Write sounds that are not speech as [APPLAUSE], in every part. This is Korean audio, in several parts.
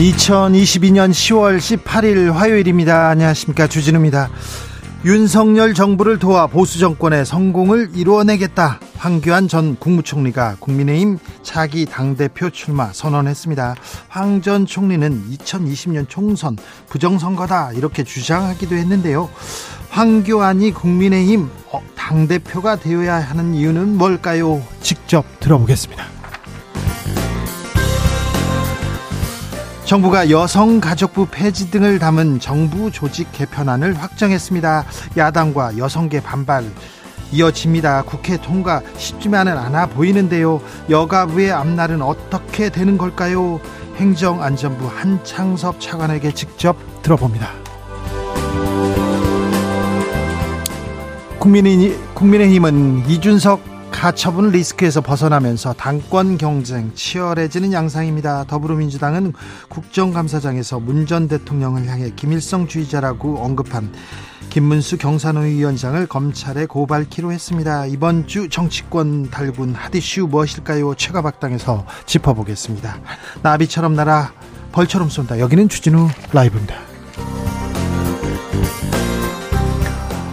2022년 10월 18일 화요일입니다. 안녕하십니까. 주진우입니다. 윤석열 정부를 도와 보수 정권의 성공을 이루어내겠다. 황교안 전 국무총리가 국민의힘 차기 당대표 출마 선언했습니다. 황 전 총리는 2020년 총선 부정선거다 이렇게 주장하기도 했는데요. 황교안이 국민의힘 어, 당대표가 되어야 하는 이유는 뭘까요? 직접 들어보겠습니다. 정부가 여성가족부 폐지 등을 담은 정부 조직 개편안을 확정했습니다. 야당과 여성계 반발 이어집니다. 국회 통과 쉽지만은 않아 보이는데요. 여가부의 앞날은 어떻게 되는 걸까요? 행정안전부 한창섭 차관에게 직접 들어봅니다. 국민의힘은 이준석 가처분 리스크에서 벗어나면서 당권 경쟁 치열해지는 양상입니다. 더불어민주당은 국정감사장에서 문 전 대통령을 향해 김일성 주의자라고 언급한 김문수 경산호 위원장을 검찰에 고발키로 했습니다. 이번 주 정치권 달군 핫이슈 무엇일까요? 최가박당에서 짚어보겠습니다. 나비처럼 날아 벌처럼 쏜다. 여기는 주진우 라이브입니다.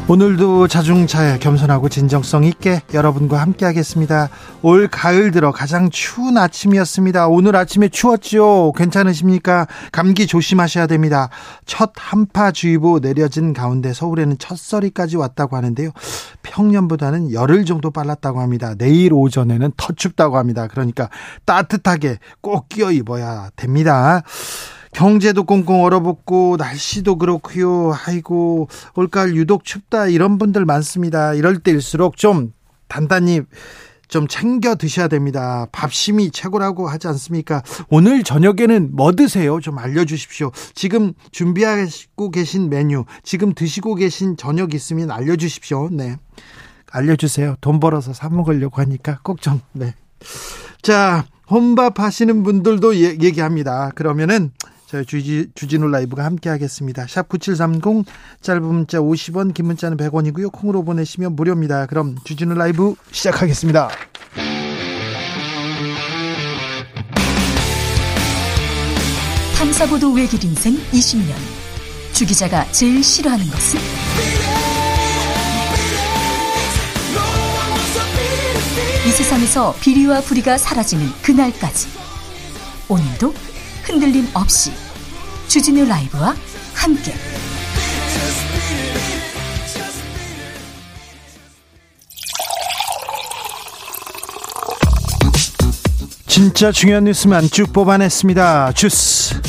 오늘도 자중차에 겸손하고 진정성 있게 여러분과 함께 하겠습니다. 올 가을 들어 가장 추운 아침이었습니다. 오늘 아침에 추웠죠? 괜찮으십니까? 감기 조심하셔야 됩니다. 첫 한파주의보 내려진 가운데 서울에는 첫서리까지 왔다고 하는데요. 평년보다는 열흘 정도 빨랐다고 합니다. 내일 오전에는 더 춥다고 합니다. 그러니까 따뜻하게 꼭 끼어 입어야 됩니다. 경제도 꽁꽁 얼어붙고 날씨도 그렇고요. 아이고 올가을 유독 춥다 이런 분들 많습니다. 이럴 때일수록 좀 단단히 좀 챙겨 드셔야 됩니다. 밥심이 최고라고 하지 않습니까? 오늘 저녁에는 뭐 드세요? 좀 알려주십시오. 지금 준비하고 계신 메뉴, 지금 드시고 계신 저녁 있으면 알려주십시오. 네. 알려주세요. 돈 벌어서 사먹으려고 하니까 꼭 좀, 네. 자, 혼밥 하시는 분들도 예, 얘기합니다. 그러면은 저희 주지, 주진우 라이브가 함께 하겠습니다. 샵 9730 짧은 문자 50원 긴 문자는 100원이고요. 콩으로 보내시면 무료입니다. 그럼 주진우 라이브 시작하겠습니다. 탐사보도 외길 인생 20년 주 기자가 제일 싫어하는 것은? 이 세상에서 비리와 부리가 사라지는 그날까지 오늘도 흔들림 없이 주진우 라이브와 함께 진짜 중요한 뉴스만 쭉 뽑아냈습니다. 주스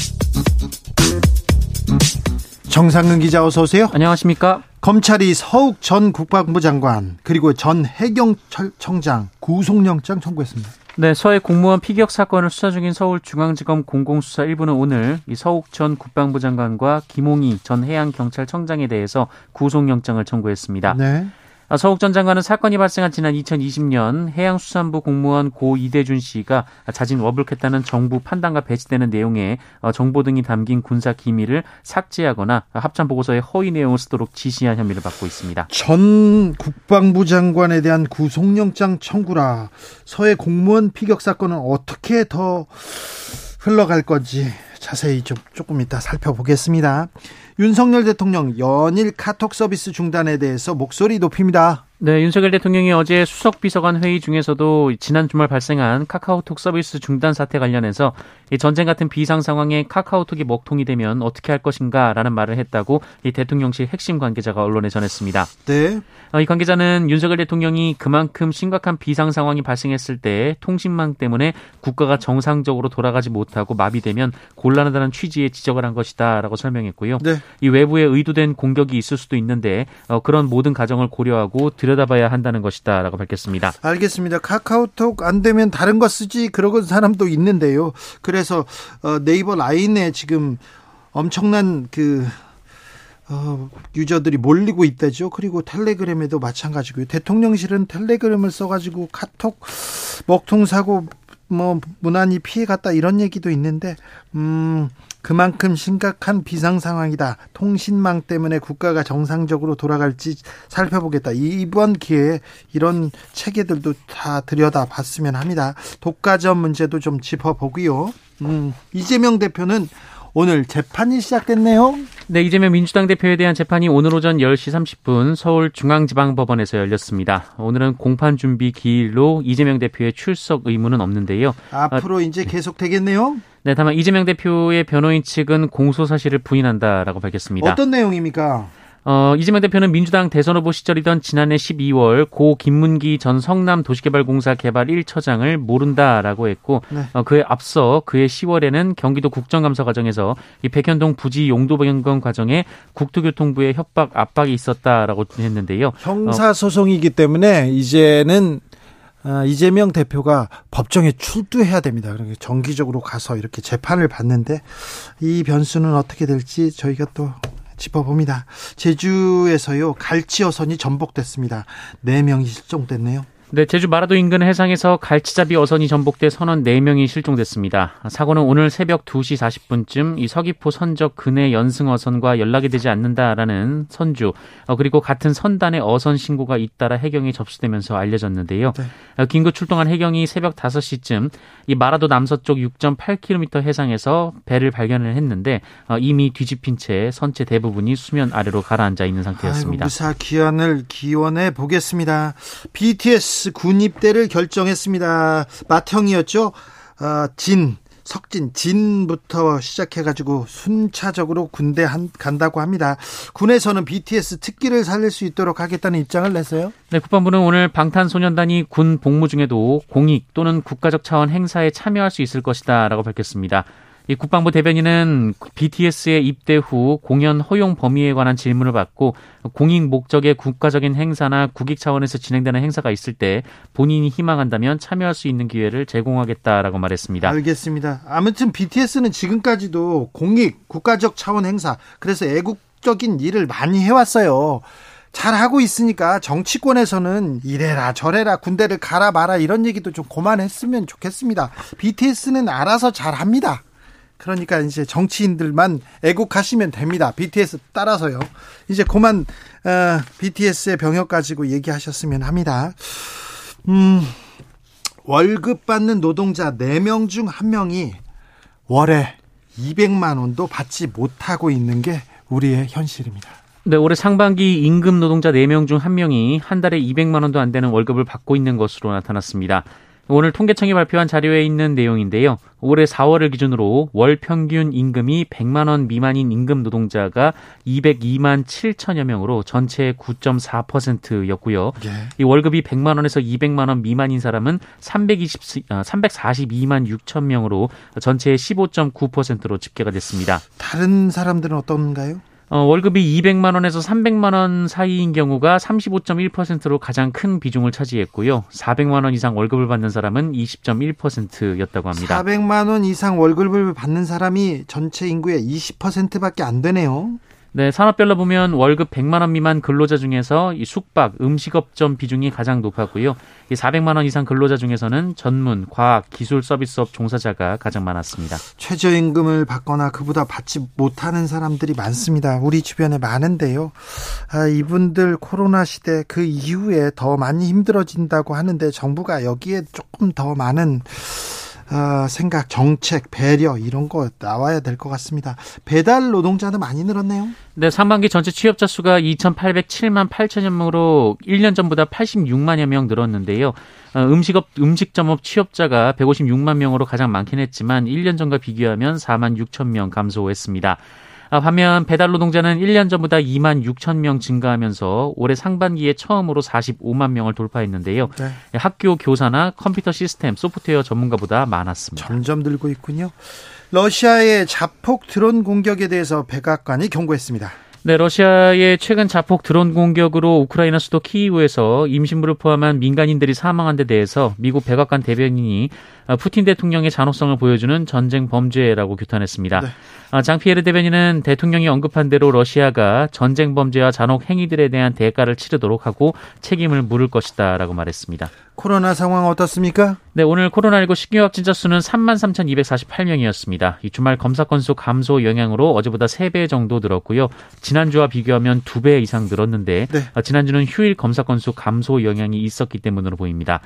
정상근 기자 어서 오세요. 안녕하십니까? 검찰이 서욱 전 국방부 장관 그리고 전 해경청장 구속영장 청구했습니다. 네, 서해 공무원 피격 사건을 수사 중인 서울중앙지검 공공수사 1부는 오늘 이 서욱 전 국방부 장관과 김홍희 전 해양경찰청장에 대해서 구속영장을 청구했습니다. 네. 아, 서욱 전 장관은 사건이 발생한 지난 2020년 해양수산부 공무원 고 이대준 씨가 자진 워블했다는 정부 판단과 배치되는 내용의 어, 정보 등이 담긴 군사 기밀을 삭제하거나 합참 보고서에 허위 내용을 쓰도록 지시한 혐의를 받고 있습니다. 전 국방부 장관에 대한 구속영장 청구라 서해 공무원 피격 사건은 어떻게 더 흘러갈 건지 자세히 좀 조금 이따 살펴보겠습니다. 윤석열 대통령 연일 카톡 서비스 중단에 대해서 목소리 높입니다. 네, 윤석열 대통령이 어제 수석 비서관 회의 중에서도 지난 주말 발생한 카카오톡 서비스 중단 사태 관련해서 이 전쟁 같은 비상 상황에 카카오톡이 먹통이 되면 어떻게 할 것인가라는 말을 했다고 이 대통령실 핵심 관계자가 언론에 전했습니다. 네. 어, 이 관계자는 윤석열 대통령이 그만큼 심각한 비상 상황이 발생했을 때 통신망 때문에 국가가 정상적으로 돌아가지 못하고 마비되면 곤란하다는 취지의 지적을 한 것이다라고 설명했고요. 네. 이 외부에 의도된 공격이 있을 수도 있는데 어, 그런 모든 가정을 고려하고 들 여다봐야 한다는 것이다 라고 밝혔습니다. 알겠습니다. 카카오톡 안 되면 다른 거 쓰지 그러는 사람도 있는데요. 그래서 어, 네이버 라인에 지금 엄청난 그 어, 유저들이 몰리고 있다죠. 그리고 텔레그램에도 마찬가지고요. 대통령실은 텔레그램을 써가지고 카톡 먹통 사고 뭐 무난히 피해갔다 이런 얘기도 있는데 음 그만큼 심각한 비상 상황이다. 통신망 때문에 국가가 정상적으로 돌아갈지 살펴보겠다. 이번 기회에 이런 체계들도 다 들여다봤으면 합니다. 독과점 문제도 좀 짚어보고요. 음, 이재명 대표는 오늘 재판이 시작됐네요. 네, 이재명 민주당 대표에 대한 재판이 오늘 오전 10시 30분 서울중앙지방법원에서 열렸습니다. 오늘은 공판 준비 기일로 이재명 대표의 출석 의무는 없는데요. 앞으로 아, 이제 계속 되겠네요. 네, 다만 이재명 대표의 변호인 측은 공소 사실을 부인한다라고 밝혔습니다. 어떤 내용입니까? 어, 이재명 대표는 민주당 대선 후보 시절이던 지난해 12월 고 김문기 전 성남 도시개발공사 개발 1처장을 모른다라고 했고 네. 어, 그에 앞서 그해 10월에는 경기도 국정감사 과정에서 이 백현동 부지 용도 변경 과정에 국토교통부의 협박 압박이 있었다라고 했는데요. 형사 소송이기 때문에 이제는 아, 이재명 대표가 법정에 출두해야 됩니다. 그러니까 정기적으로 가서 이렇게 재판을 받는데 이 변수는 어떻게 될지 저희가 또 짚어봅니다. 제주에서요 갈치 어선이 전복됐습니다. 4명이 실종됐네요. 네, 제주 마라도 인근 해상에서 갈치잡이 어선이 전복돼 선원 4명이 실종됐습니다. 사고는 오늘 새벽 2시 40분쯤 이 서귀포 선적 근해 연승 어선과 연락이 되지 않는다라는 선주 어, 그리고 같은 선단의 어선 신고가 잇따라 해경에 접수되면서 알려졌는데요. 네. 어, 긴급 출동한 해경이 새벽 5시쯤 이 마라도 남서쪽 6.8km 해상에서 배를 발견을 했는데 어, 이미 뒤집힌 채 선체 대부분이 수면 아래로 가라앉아 있는 상태였습니다. 아이고, 무사 기원을 기원해 보겠습니다. BTS BTS 군 입대를 결정했습니다. 맏형이었죠. 어, 진 석진 진부터 시작해가지고 순차적으로 군대 한, 간다고 합니다. 군에서는 BTS 특기를 살릴 수 있도록 하겠다는 입장을 냈어요. 네, 국방부는 오늘 방탄소년단이 군 복무 중에도 공익 또는 국가적 차원 행사에 참여할 수 있을 것이다라고 밝혔습니다. 이 국방부 대변인은 BTS의 입대 후 공연 허용 범위에 관한 질문을 받고 공익 목적의 국가적인 행사나 국익 차원에서 진행되는 행사가 있을 때 본인이 희망한다면 참여할 수 있는 기회를 제공하겠다라고 말했습니다. 알겠습니다. 아무튼 BTS는 지금까지도 공익 국가적 차원 행사 그래서 애국적인 일을 많이 해왔어요. 잘 하고 있으니까 정치권에서는 이래라 저래라 군대를 가라 마라 이런 얘기도 좀 그만했으면 좋겠습니다. BTS는 알아서 잘 합니다. 그러니까 이제 정치인들만 애국하시면 됩니다. BTS 따라서요. 이제 그만 어, BTS의 병역 가지고 얘기하셨으면 합니다. 음, 월급 받는 노동자 4명 중 1명이 월에 200만 원도 받지 못하고 있는 게 우리의 현실입니다. 네, 올해 상반기 임금 노동자 4명 중 1명이 한 달에 200만 원도 안 되는 월급을 받고 있는 것으로 나타났습니다. 오늘 통계청이 발표한 자료에 있는 내용인데요. 올해 4월을 기준으로 월 평균 임금이 100만 원 미만인 임금 노동자가 202만 7천여 명으로 전체의 9.4%였고요. 예. 이 월급이 100만 원에서 200만 원 미만인 사람은 320 342만 6천 명으로 전체의 15.9%로 집계가 됐습니다. 다른 사람들은 어떤가요? 어, 월급이 200만 원에서 300만 원 사이인 경우가 35.1%로 가장 큰 비중을 차지했고요. 400만 원 이상 월급을 받는 사람은 20.1%였다고 합니다. 400만 원 이상 월급을 받는 사람이 전체 인구의 20%밖에 안 되네요. 네, 산업별로 보면 월급 100만 원 미만 근로자 중에서 이 숙박, 음식업점 비중이 가장 높았고요. 이 400만 원 이상 근로자 중에서는 전문, 과학, 기술 서비스업 종사자가 가장 많았습니다. 최저임금을 받거나 그보다 받지 못하는 사람들이 많습니다. 우리 주변에 많은데요. 아, 이분들 코로나 시대 그 이후에 더 많이 힘들어진다고 하는데 정부가 여기에 조금 더 많은 어, 생각, 정책, 배려 이런 거 나와야 될 것 같습니다. 배달 노동자는 많이 늘었네요. 네, 상반기 전체 취업자 수가 2,807만 8천여 명으로 1년 전보다 86만여 명 늘었는데요. 어, 음식업 음식점업 취업자가 156만 명으로 가장 많긴 했지만 1년 전과 비교하면 4만 6천 명 감소했습니다. 아, 반면 배달 노동자는 1년 전보다 2만 6천 명 증가하면서 올해 상반기에 처음으로 45만 명을 돌파했는데요. 네. 학교 교사나 컴퓨터 시스템, 소프트웨어 전문가보다 많았습니다. 점점 늘고 있군요. 러시아의 자폭 드론 공격에 대해서 백악관이 경고했습니다. 네, 러시아의 최근 자폭 드론 공격으로 우크라이나 수도 키이우에서 임신부를 포함한 민간인들이 사망한 데 대해서 미국 백악관 대변인이 어, 푸틴 대통령의 잔혹성을 보여주는 전쟁 범죄라고 규탄했습니다. 네. 아, 장피에르 대변인은 대통령이 언급한 대로 러시아가 전쟁 범죄와 잔혹 행위들에 대한 대가를 치르도록 하고 책임을 물을 것이다라고 말했습니다. 코로나 상황 어떻습니까? 네, 오늘 코로나19 신규 확진자 수는 33,248명이었습니다. 이 주말 검사 건수 감소 영향으로 어제보다 3배 정도 늘었고요. 지난주와 비교하면 2배 이상 늘었는데 네. 아, 지난주는 휴일 검사 건수 감소 영향이 있었기 때문으로 보입니다.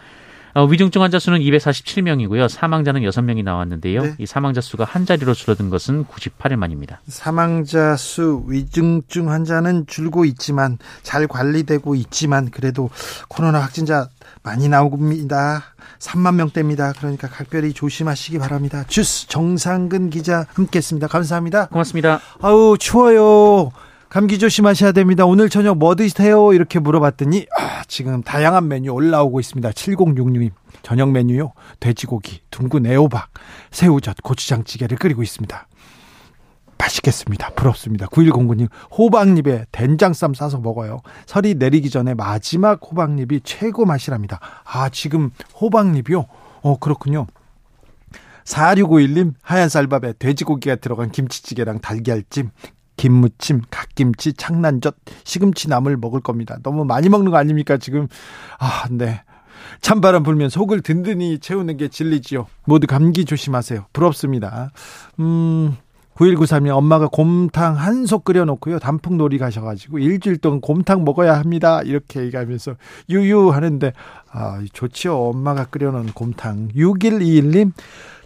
어, 위중증 환자 수는 247명이고요. 사망자는 6명이 나왔는데요. 네. 이 사망자 수가 한 자리로 줄어든 것은 98일 만입니다. 사망자 수, 위중증 환자는 줄고 있지만 잘 관리되고 있지만 그래도 코로나 확진자 많이 나옵니다. 3만 명대입니다. 그러니까 각별히 조심하시기 바랍니다. 주스 정상근 기자 함께했습니다. 감사합니다. 고맙습니다. 아우 추워요. 감기 조심하셔야 됩니다. 오늘 저녁 뭐 드세요? 이렇게 물어봤더니 아, 지금 다양한 메뉴 올라오고 있습니다. 7066님 저녁 메뉴요. 돼지고기, 둥근 애호박, 새우젓, 고추장찌개를 끓이고 있습니다. 맛있겠습니다. 부럽습니다. 9109님 호박잎에 된장쌈 싸서 먹어요. 설이 내리기 전에 마지막 호박잎이 최고 맛이랍니다. 아 지금 호박잎이요? 어 그렇군요. 4651님 하얀 쌀밥에 돼지고기가 들어간 김치찌개랑 달걀찜 김무침, 갓김치, 창난젓, 시금치 나물 먹을 겁니다. 너무 많이 먹는 거 아닙니까, 지금? 아, 네. 찬바람 불면 속을 든든히 채우는 게 진리지요. 모두 감기 조심하세요. 부럽습니다. 음, 9193님 엄마가 곰탕 한속 끓여놓고요. 단풍놀이 가셔가지고 일주일 동안 곰탕 먹어야 합니다. 이렇게 얘기하면서 유유 하는데, 아, 좋지요. 엄마가 끓여놓은 곰탕. 6121님,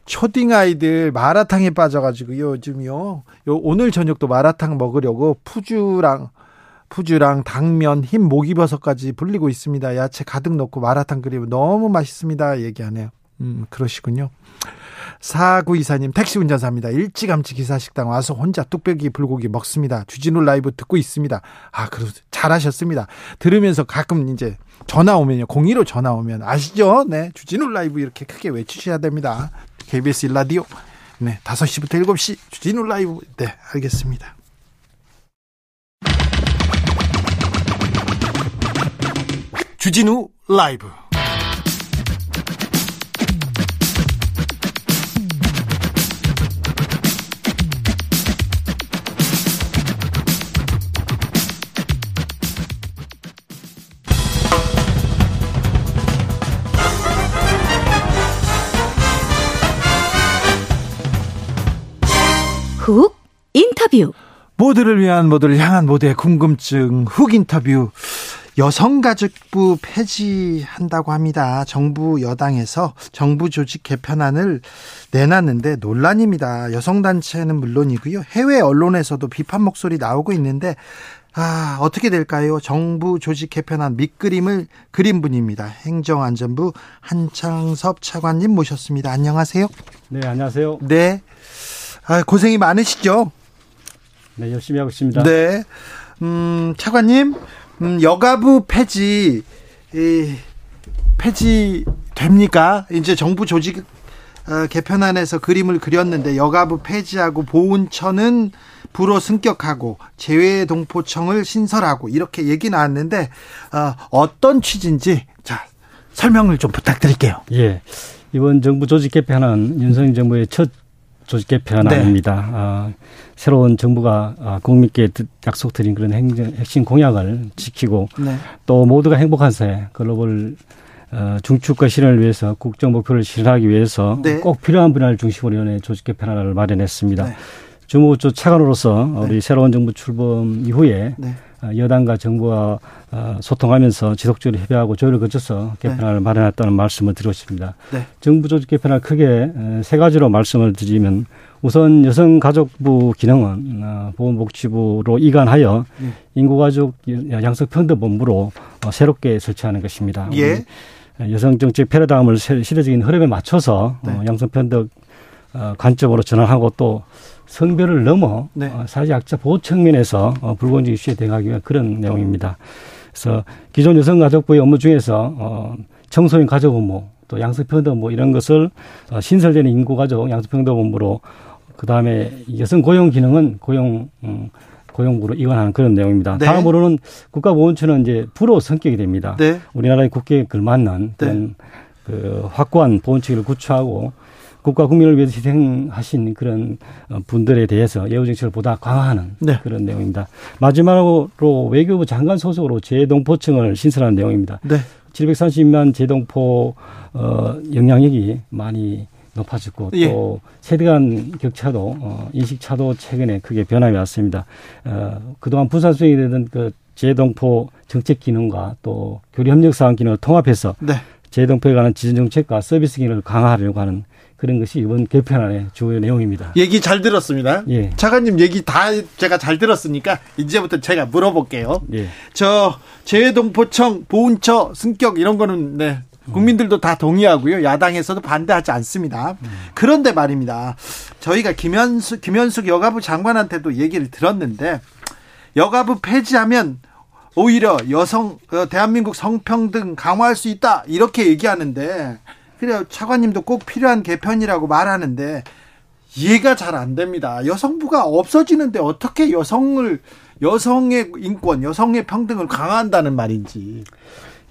초딩 아이들 마라탕에 빠져가지고 요즘요. 요 오늘 저녁도 마라탕 먹으려고 푸주랑 푸주랑 당면, 흰 목이버섯까지 불리고 있습니다. 야채 가득 넣고 마라탕 끓이면 너무 맛있습니다. 얘기하네요. 음, 그러시군요. 사구이사님 택시 운전사입니다. 일찌감치 기사식당 와서 혼자 뚝배기 불고기 먹습니다. 주진우 라이브 듣고 있습니다. 아, 그러 잘하셨습니다. 들으면서 가끔 이제 전화 오면요. 02로 전화 오면 아시죠? 네. 주진우 라이브 이렇게 크게 외치셔야 됩니다. KBS 일라디오. 네, 5시부터 7시 주진우 라이브. 네, 알겠습니다. 주진우 라이브 인터뷰. 모두를 위한 모두를 향한 모두의 궁금증 훅 인터뷰. 여성가족부 폐지한다고 합니다. 정부 여당에서 정부 조직 개편안을 내놨는데 논란입니다. 여성단체는 물론이고요. 해외 언론에서도 비판 목소리 나오고 있는데 아, 어떻게 될까요? 정부 조직 개편안 밑그림을 그린 분입니다. 행정안전부 한창섭 차관님 모셨습니다. 안녕하세요. 네, 안녕하세요. 네. 아, 고생이 많으시죠? 네, 열심히 하고 있습니다. 네. 음, 차관님, 음, 여가부 폐지, 이, 폐지 됩니까? 이제 정부 조직 어, 개편안에서 그림을 그렸는데 여가부 폐지하고 보훈처는 부로 승격하고 재외동포청을 신설하고 이렇게 얘기 나왔는데 어, 어떤 취지인지 자 설명을 좀 부탁드릴게요. 예, 이번 정부 조직 개편은 윤석열 정부의 첫 조직 개편안입니다. 네. 아, 새로운 정부가 아, 국민께 약속드린 그런 행정, 핵심 공약을 지키고 네. 또 모두가 행복한 사회 글로벌 어, 중축과 실현을 위해서 국정 목표를 실현하기 위해서 네. 꼭 필요한 분야를 중심으로 연해 조직 개편안을 마련했습니다. 네. 주무조 차관으로서 네. 우리 새로운 정부 출범 이후에 네. 아, 여당과 정부와 아, 소통하면서 지속적으로 협의하고 조율을 거쳐서 개편안을 네. 마련했다는 말씀을 드리고 싶습니다. 네. 정부 조직 개편을 크게 세 가지로 말씀을 드리면 우선 여성가족부 기능은 어, 보건복지부로 이관하여 네. 인구가족 양성평등본부로 어, 새롭게 설치하는 것입니다. 예. 여성정책 패러다임을 시대적인 흐름에 맞춰서 네. 어, 양성평등 관점으로 전환하고 또 성별을 넘어 네. 어, 사회학자 보호 측면에서 어, 불공정 이슈에 대응하기 위한 그런 내용입니다. 그래서 기존 여성가족부의 업무 중에서 어, 청소년 가족 업무 또 양성평등 업무 이런 것을 어, 신설되는 인구가족 양성평등 업무로 그 다음에 여성 고용 기능은 고용 음, 고용부로 이관하는 그런 내용입니다. 네. 다음으로는 국가보훈처는 이제 부로 성격이 됩니다. 네. 우리나라의 국회에 걸맞는 그런 그 확고한 보훈 체계를 구축하고 국가 국민을 위해서 희생하신 그런 어, 분들에 대해서 예우 정책을 보다 강화하는 네. 그런 내용입니다. 마지막으로 외교부 장관 소속으로 재동포청을 신설하는 내용입니다. 네. 730만 재동포 어 영향력이 많이 높아졌고 예. 또 세대 간 격차도 어 인식 차도 최근에 크게 변함이 왔습니다. 어 그동안 부산 수행이 되던 그 재동포 정책 기능과 또 교류 협력 사항 기능을 통합해서 네. 재동포에 관한 지정 정책과 서비스 기능을 강화하려고 하는 그런 것이 이번 개편안의 주요 내용입니다. 얘기 잘 들었습니다. 예. 차관님 얘기 다 제가 잘 들었으니까 이제부터 제가 물어볼게요. 예. 저 재동포청 보훈처 승격 이런 거는 네. 국민들도 다 동의하고요. 야당에서도 반대하지 않습니다. 그런데 말입니다. 저희가 김현수, 김현숙 여가부 장관한테도 얘기를 들었는데 여가부 폐지하면 오히려 여성 어, 대한민국 성평등 강화할 수 있다 이렇게 얘기하는데 그래요. 차관님도 꼭 필요한 개편이라고 말하는데 이해가 잘 안 됩니다. 여성부가 없어지는데 어떻게 여성을 여성의 인권, 여성의 평등을 강화한다는 말인지.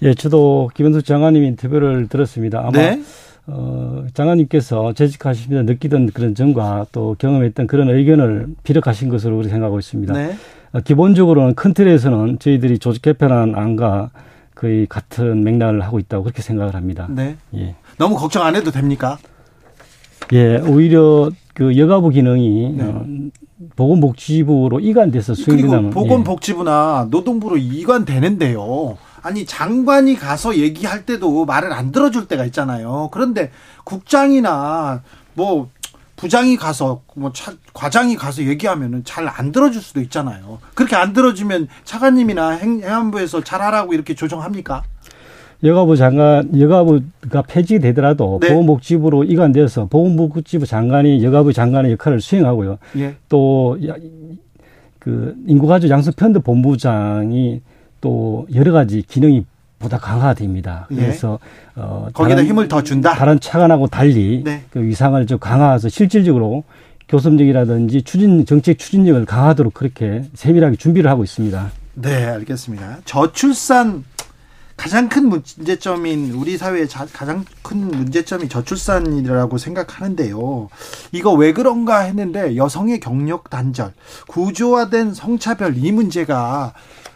예, 저도 김현수 장관님 인터뷰를 들었습니다. 아마 네? 어, 장관님께서 재직하시면서 느끼던 그런 점과 또 경험했던 그런 의견을 비력하신 것으로 우리 생각하고 있습니다. 네? 어, 기본적으로는 큰 틀에서는 저희들이 조직 개편한 안과 거의 같은 맥락을 하고 있다고 그렇게 생각을 합니다. 네. 예. 너무 걱정 안 해도 됩니까? 예, 오히려 그 여가부 기능이 네. 어, 보건복지부로 이관돼서 수행된다면 보건복지부나 예. 노동부로 이관되는데요. 아니 장관이 가서 얘기할 때도 말을 안 들어줄 때가 있잖아요. 그런데 국장이나 뭐 부장이 가서 뭐 차, 과장이 가서 얘기하면은 잘 안 들어줄 수도 있잖아요. 그렇게 안 들어주면 차관님이나 행, 안부에서 잘하라고 이렇게 조정합니까? 여가부 장관, 여가부가 폐지되더라도 네. 보건복지부로 이관돼서 보건복지부 장관이 여가부 장관의 역할을 수행하고요. 예. 또그 인구가족 양성편도 본부장이 또 여러 가지 기능이 보다 강화됩니다. 예. 그래서 어 거기다 다른, 힘을 더 준다. 다른 차관하고 달리 네. 그 위상을 좀 강화해서 실질적으로 교섭력이라든지 추진 정책 추진력을 강화하도록 그렇게 세밀하게 준비를 하고 있습니다. 네, 알겠습니다. 저출산 가장 큰 문제점인 우리 사회의 가장 큰 문제점이 저출산이라고 생각하는데요. 이거 왜 그런가 했는데 여성의 경력 단절, 구조화된 성차별 이 문제가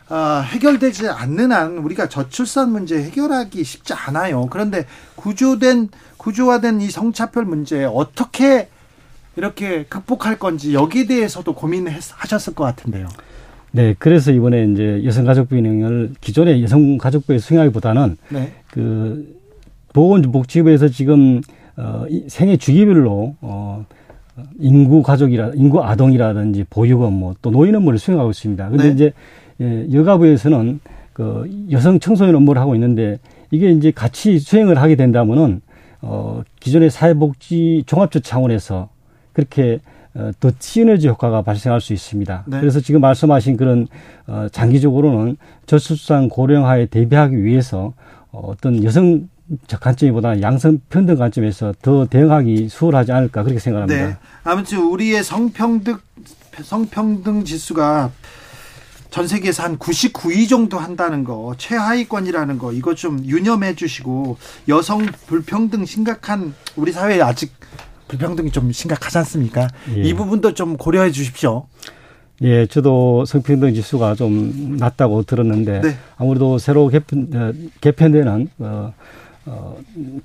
어, 해결되지 않는 한 우리가 저출산 문제 해결하기 쉽지 않아요. 그런데 구조된 구조화된 이 성차별 문제 어떻게 이렇게 극복할 건지 여기에 대해서도 고민하셨을 것 같은데요. 네, 그래서 이번에 이제 여성가족부 기능을 기존의 여성가족부에 수행하기보다는 네. 그 보건복지부에서 지금 어 생애 주기별로 어 인구 가족이라 인구 아동이라든지 보육 업무 또 노인 업무를 수행하고 있습니다. 근데 네. 이제 예, 여가부에서는 그 여성 청소년 업무를 하고 있는데 이게 이제 같이 수행을 하게 된다면은 어 기존의 사회복지 종합적 차원에서 그렇게 어, 더 시너지 효과가 발생할 수 있습니다. 네. 그래서 지금 말씀하신 그런 어, 장기적으로는 저출산 고령화에 대비하기 위해서 어, 어떤 여성 적 관점보다 양성 평등 관점에서 더 대응하기 수월하지 않을까 그렇게 생각합니다. 네. 아무튼 우리의 성평등 성평등 지수가 전 세계에서 한 99위 정도 한다는 거, 최하위권이라는 거, 이거 좀 유념해 주시고, 여성 불평등 심각한 우리 사회에 아직 불평등이 좀 심각하지 않습니까? 예. 이 부분도 좀 고려해 주십시오. 예, 저도 성평등 지수가 좀 낮다고 들었는데, 네. 아무래도 새로 개편, 어, 개편되는, 어, 어,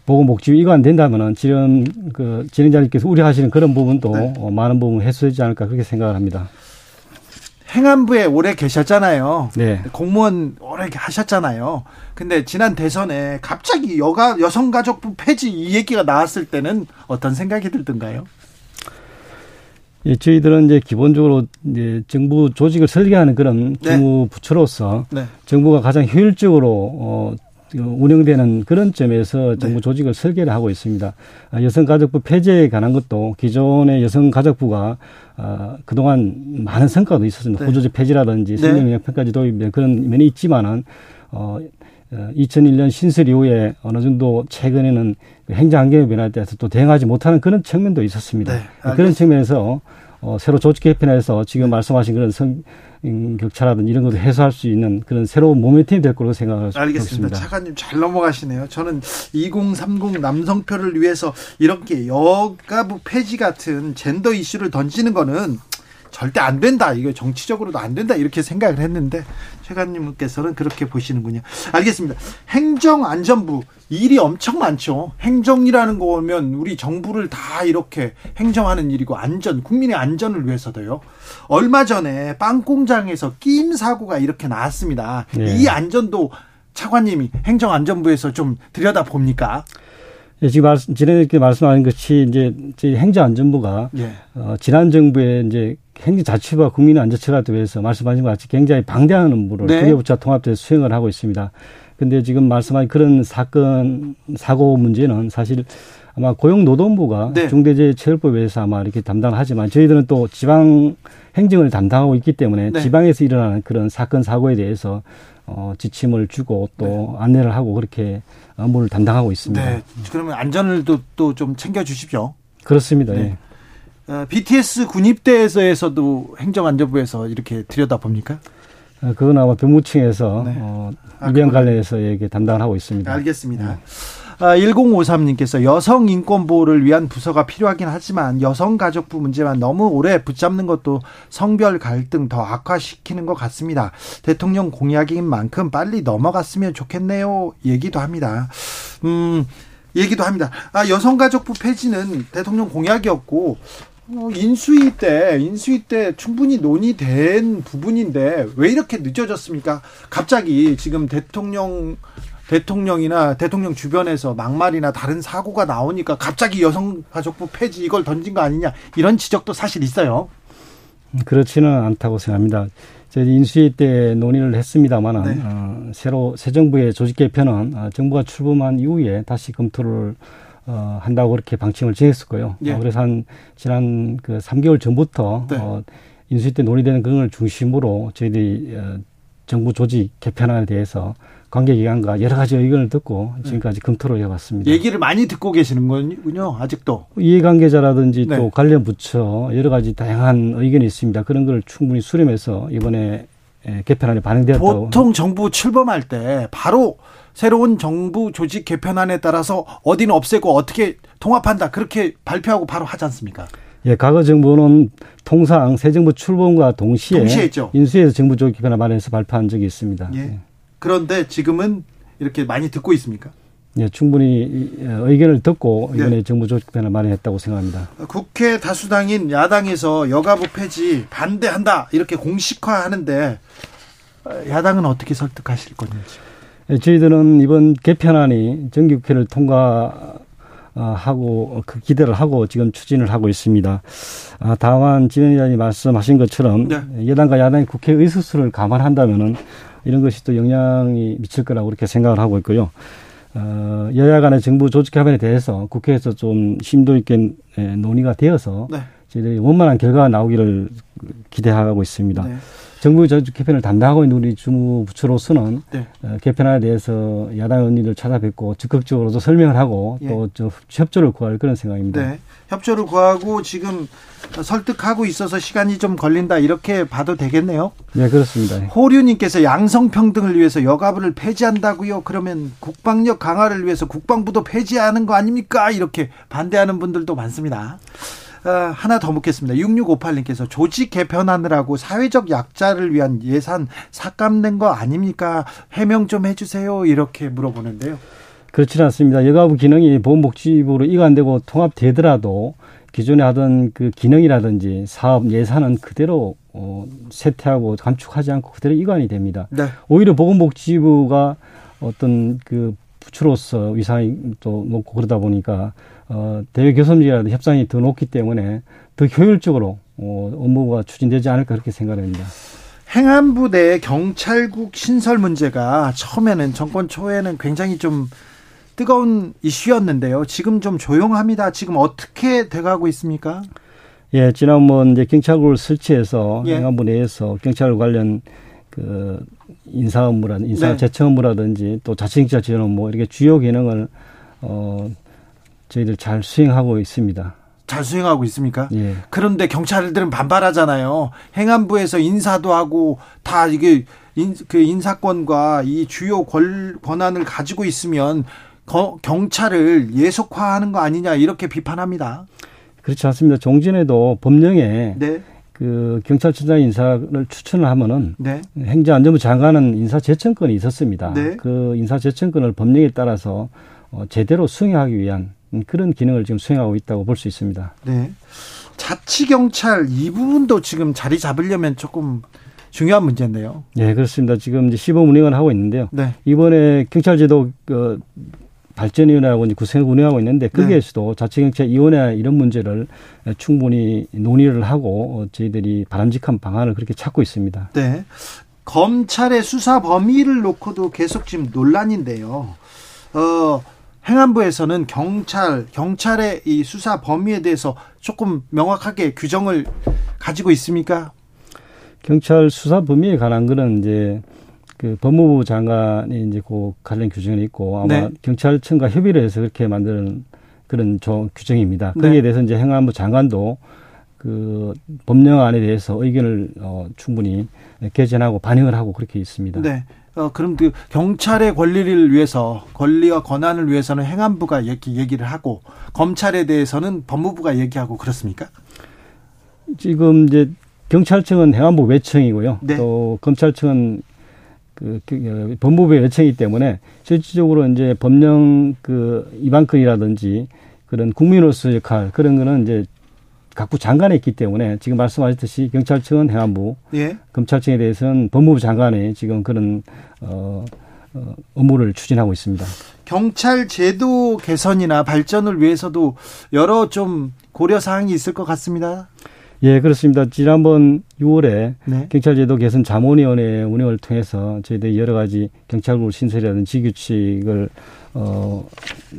보건복지 이관된다면은 지금 그 진행자님께서 우려하시는 그런 부분도 네. 어, 많은 부분 해소되지 않을까 그렇게 생각을 합니다. 행안부에 오래 계셨잖아요. 네. 공무원 오래 하셨잖아요. 근데 지난 대선에 갑자기 여가 여성가족부 폐지 이 얘기가 나왔을 때는 어떤 생각이 들던가요? 예, 저희들은 이제 기본적으로 이제 정부 조직을 설계하는 그런 기무 네. 부처로서 네. 정부가 가장 효율적으로 어 운영되는 그런 점에서 정부 네. 조직을 설계를 하고 있습니다. 아, 여성가족부 폐지에 관한 것도 기존의 여성가족부가 어, 그동안 많은 성과도 있었습니다. 네. 호주제 폐지라든지 생명영향평가제 도입 그런 면이 있지만은 어, 2001년 어, 신설 이후에 어느 정도 최근에는 그 행정 환경의 변화에 대해서 또 대응하지 못하는 그런 측면도 있었습니다. 네, 그런 측면에서 어, 새로 조직 개편해서 지금 말씀하신 그런 성 격차라든지 이런 것도 해소할 수 있는 그런 새로운 모멘텀이 될 거라고 생각하고 알겠습니다. 차관님 잘 넘어가시네요. 저는 2030 남성표를 위해서 이렇게 여가부 폐지 같은 젠더 이슈를 던지는 거는 절대 안 된다. 이거 정치적으로도 안 된다. 이렇게 생각을 했는데 최관님께서는 그렇게 보시는군요. 알겠습니다. 행정안전부 일이 엄청 많죠. 행정이라는 거면 우리 정부를 다 이렇게 행정하는 일이고 안전, 국민의 안전을 위해서도요. 얼마 전에 빵 공장에서 끼임 사고가 이렇게 나왔습니다. 네. 이 안전도 차관님이 행정안전부에서 좀 들여다 봅니까? 예, 지금 말씀, 지난해 말씀하신 것이 이제 저희 행정안전부가 예. 어, 지난 정부에 이제 행정자치부와 국민안전처를 위해서 말씀하신 것 같이 굉장히 방대한 업무를 네. 두개 부처 통합돼서 수행을 하고 있습니다. 근데 지금 말씀하신 그런 사건 사고 문제는 사실 아마 고용노동부가 네. 중대재해처벌법에 의해서 아마 이렇게 담당하지만 저희들은 또 지방 행정을 담당하고 있기 때문에 네. 지방에서 일어나는 그런 사건 사고에 대해서 어, 지침을 주고 또 네. 안내를 하고 그렇게 업무를 담당하고 있습니다. 네. 그러면 안전을 또 좀 챙겨 주십시오. 그렇습니다. 네. 예. 어, BTS 군입대에서도 행정안전부에서 이렇게 들여다 봅니까? 어, 그건 아마 병무청에서 네. 어, 아, 입양 관련해서 얘기 담당을 하고 있습니다. 알겠습니다. 네. 아, 1053님께서 여성 인권 보호를 위한 부서가 필요하긴 하지만 여성 가족부 문제만 너무 오래 붙잡는 것도 성별 갈등 더 악화시키는 것 같습니다. 대통령 공약인 만큼 빨리 넘어갔으면 좋겠네요. 얘기도 합니다. 음, 얘기도 합니다. 아, 여성가족부 폐지는 대통령 공약이었고 어, 인수위 때 인수위 때 충분히 논의된 부분인데 왜 이렇게 늦어졌습니까? 갑자기 지금 대통령 대통령이나 대통령 주변에서 막말이나 다른 사고가 나오니까 갑자기 여성가족부 폐지 이걸 던진 거 아니냐 이런 지적도 사실 있어요. 그렇지는 않다고 생각합니다. 저희 인수위 때 논의를 했습니다만은 네. 어, 새로 새 정부의 조직 개편은 어, 정부가 출범한 이후에 다시 검토를 어, 한다고 그렇게 방침을 정했었고요. 예. 어, 그래서 한 지난 그 3개월 전부터 네. 어, 인수위 때 논의되는 그런 걸 중심으로 저희들이 어, 정부 조직 개편안에 대해서 관계기관과 여러 가지 의견을 듣고 지금까지 네. 검토를 해왔습니다. 얘기를 많이 듣고 계시는 거군요, 아직도. 이해관계자라든지 네. 또 관련 부처 여러 가지 다양한 의견이 있습니다. 그런 걸 충분히 수렴해서 이번에 개편안에 반영되었다고. 보통 정부 출범할 때 바로 새로운 정부 조직 개편안에 따라서 어디는 없애고 어떻게 통합한다 그렇게 발표하고 바로 하지 않습니까? 예, 과거 정부는 통상 새 정부 출범과 동시에 동시에 인수해서 정부 조직 개편안 마련해서 발표한 적이 있습니다. 예. 예. 그런데 지금은 이렇게 많이 듣고 있습니까? 예, 충분히 의견을 듣고 네. 이번에 네. 정부 조직 개편을 마련했다고 생각합니다. 국회 다수당인 야당에서 여가부 폐지 반대한다 이렇게 공식화하는데 야당은 어떻게 설득하실 건지? 예, 저희들은 이번 개편안이 정기국회를 통과 하고 그 기대를 하고 지금 추진을 하고 있습니다. 아, 다만 의장이 말씀하신 것처럼 네. 여당과 야당의 국회 의석수를 감안한다면은 이런 것이 또 영향이 미칠 거라고 그렇게 생각을 하고 있고요. 어, 여야 간의 정부 조직 개편에 대해서 국회에서 좀 심도 있게 논의가 되어서 네. 저희들이 원만한 결과가 나오기를 기대하고 있습니다. 네. 정부 저축 개편을 담당하고 있는 우리 주무부처로서는 네. 어, 개편안에 대해서 야당 의원님들 찾아뵙고 적극적으로도 설명을 하고 예. 또저 협조를 구할 그런 생각입니다. 네. 협조를 구하고 지금 설득하고 있어서 시간이 좀 걸린다 이렇게 봐도 되겠네요. 네 그렇습니다. 호류님께서 양성평등을 위해서 여가부를 폐지한다고요? 그러면 국방력 강화를 위해서 국방부도 폐지하는 거 아닙니까? 이렇게 반대하는 분들도 많습니다. 아, 하나 더 묻겠습니다. 6658님께서 조직 개편하느라고 사회적 약자를 위한 예산 삭감된 거 아닙니까? 해명 좀 해주세요. 이렇게 물어보는데요. 그렇지는 않습니다. 여가부 기능이 보건복지부로 이관되고 통합되더라도 기존에 하던 그 기능이라든지 사업 예산은 그대로 어, 세태하고 감축하지 않고 그대로 이관이 됩니다. 네. 오히려 보건복지부가 어떤 그 부처로서 위상이 또 높고 그러다 보니까 어, 대외 교섭이라든 협상이 더 높기 때문에 더 효율적으로 어, 업무가 추진되지 않을까 그렇게 생각합니다. 행안부 내 경찰국 신설 문제가 처음에는 정권 초에는 굉장히 좀 뜨거운 이슈였는데요. 지금 좀 조용합니다. 지금 어떻게 돼가고 있습니까? 예, 지난번 이제 경찰국을 설치해서 예. 행안부 내에서 경찰 관련 그 인사 업무라든지 인사 네. 재청 업무라든지 또 자치경찰 지원 업무 이렇게 주요 기능을 어 저희들 잘 수행하고 있습니다. 잘 수행하고 있습니까? 예. 그런데 경찰들은 반발하잖아요. 행안부에서 인사도 하고 다 이게 인, 그 인사권과 이 주요 권, 권한을 가지고 있으면 거, 경찰을 예속화하는 거 아니냐 이렇게 비판합니다. 그렇지 않습니다. 종전에도 법령에 네. 그 경찰청장 인사를 추천을 하면은 네. 행정안전부 장관은 인사 제청권이 있었습니다. 네. 그 인사 제청권을 법령에 따라서 어, 제대로 수행하기 위한 그런 기능을 지금 수행하고 있다고 볼 수 있습니다. 네. 자치경찰 이 부분도 지금 자리 잡으려면 조금 중요한 문제인데요. 네, 그렇습니다. 지금 이제 시범 운영을 하고 있는데요. 네. 이번에 경찰제도 그 발전위원회하고 이제 구성을 운영하고 있는데 거기에서도 네. 자치경찰위원회 이런 문제를 충분히 논의를 하고 어, 저희들이 바람직한 방안을 그렇게 찾고 있습니다. 네. 검찰의 수사 범위를 놓고도 계속 지금 논란인데요. 어, 행안부에서는 경찰, 경찰의 이 수사 범위에 대해서 조금 명확하게 규정을 가지고 있습니까? 경찰 수사 범위에 관한 거는 이제 그 법무부 장관이 이제 그 관련 규정이 있고 아마 네. 경찰청과 협의를 해서 그렇게 만드는 그런 조, 규정입니다. 네. 거기에 대해서 이제 행안부 장관도 그 법령안에 대해서 의견을 어, 충분히 개진하고 반영을 하고 그렇게 있습니다. 네. 어, 그럼 그 경찰의 권리를 위해서 권리와 권한을 위해서는 행안부가 얘기, 얘기를 하고 검찰에 대해서는 법무부가 얘기하고 그렇습니까? 지금 이제 경찰청은 행안부 외청이고요. 네. 또 검찰청은 그, 그 어, 법무부의 외청이기 때문에 실질적으로 이제 법령 그 위반건이라든지 그런 국민으로서 역할 그런 거는 이제 각부 장관에 있기 때문에 지금 말씀하셨듯이 경찰청은 행안부, 예. 검찰청에 대해서는 법무부 장관이 지금 그런 어, 어, 업무를 추진하고 있습니다. 경찰 제도 개선이나 발전을 위해서도 여러 좀 고려 사항이 있을 것 같습니다. 예, 그렇습니다. 지난번 6월에 네. 경찰제도 개선 자문위원회 운영을 통해서 저희들이 여러 가지 경찰국 신설이라든지 지규칙을 어,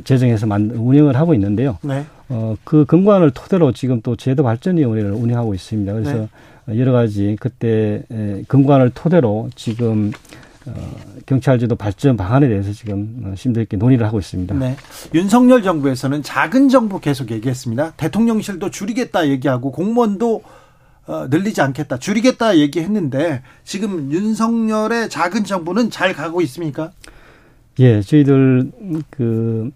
제정해서 만, 운영을 하고 있는데요. 네. 어, 그 근거안을 토대로 지금 또 제도 발전위원회를 운영하고 있습니다. 그래서 네. 여러 가지 그때 근거안을 토대로 지금 어, 경찰 제도 발전 방안에 대해서 지금 어, 심도 있게 논의를 하고 있습니다. 네. 윤석열 정부에서는 작은 정부 계속 얘기했습니다. 대통령실도 줄이겠다 얘기하고 공무원도 어, 늘리지 않겠다, 줄이겠다 얘기했는데 지금 윤석열의 작은 정부는 잘 가고 있습니까? 예, 저희들 그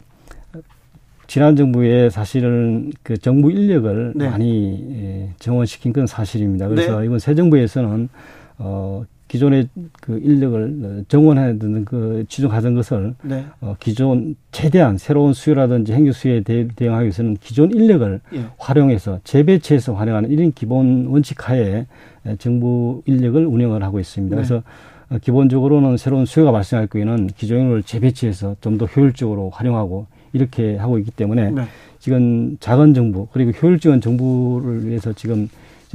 지난 정부에 사실은 그 정부 인력을 네. 많이 예, 정원시킨 건 사실입니다. 그래서 네. 이번 새 정부에서는 어 기존의 그 인력을 정원해야 되는 그 지정하던 것을 네. 어, 기존 최대한 새로운 수요라든지 행정 수요에 대, 응하기 위해서는 기존 인력을 예. 활용해서 재배치해서 활용하는 이런 기본 원칙 하에 정부 인력을 운영을 하고 있습니다. 네. 그래서 어, 기본적으로는 새로운 수요가 발생할 경우에는 기존 인력을 재배치해서 좀 더 효율적으로 활용하고 이렇게 하고 있기 때문에 네. 지금 작은 정부 그리고 효율적인 정부를 위해서 지금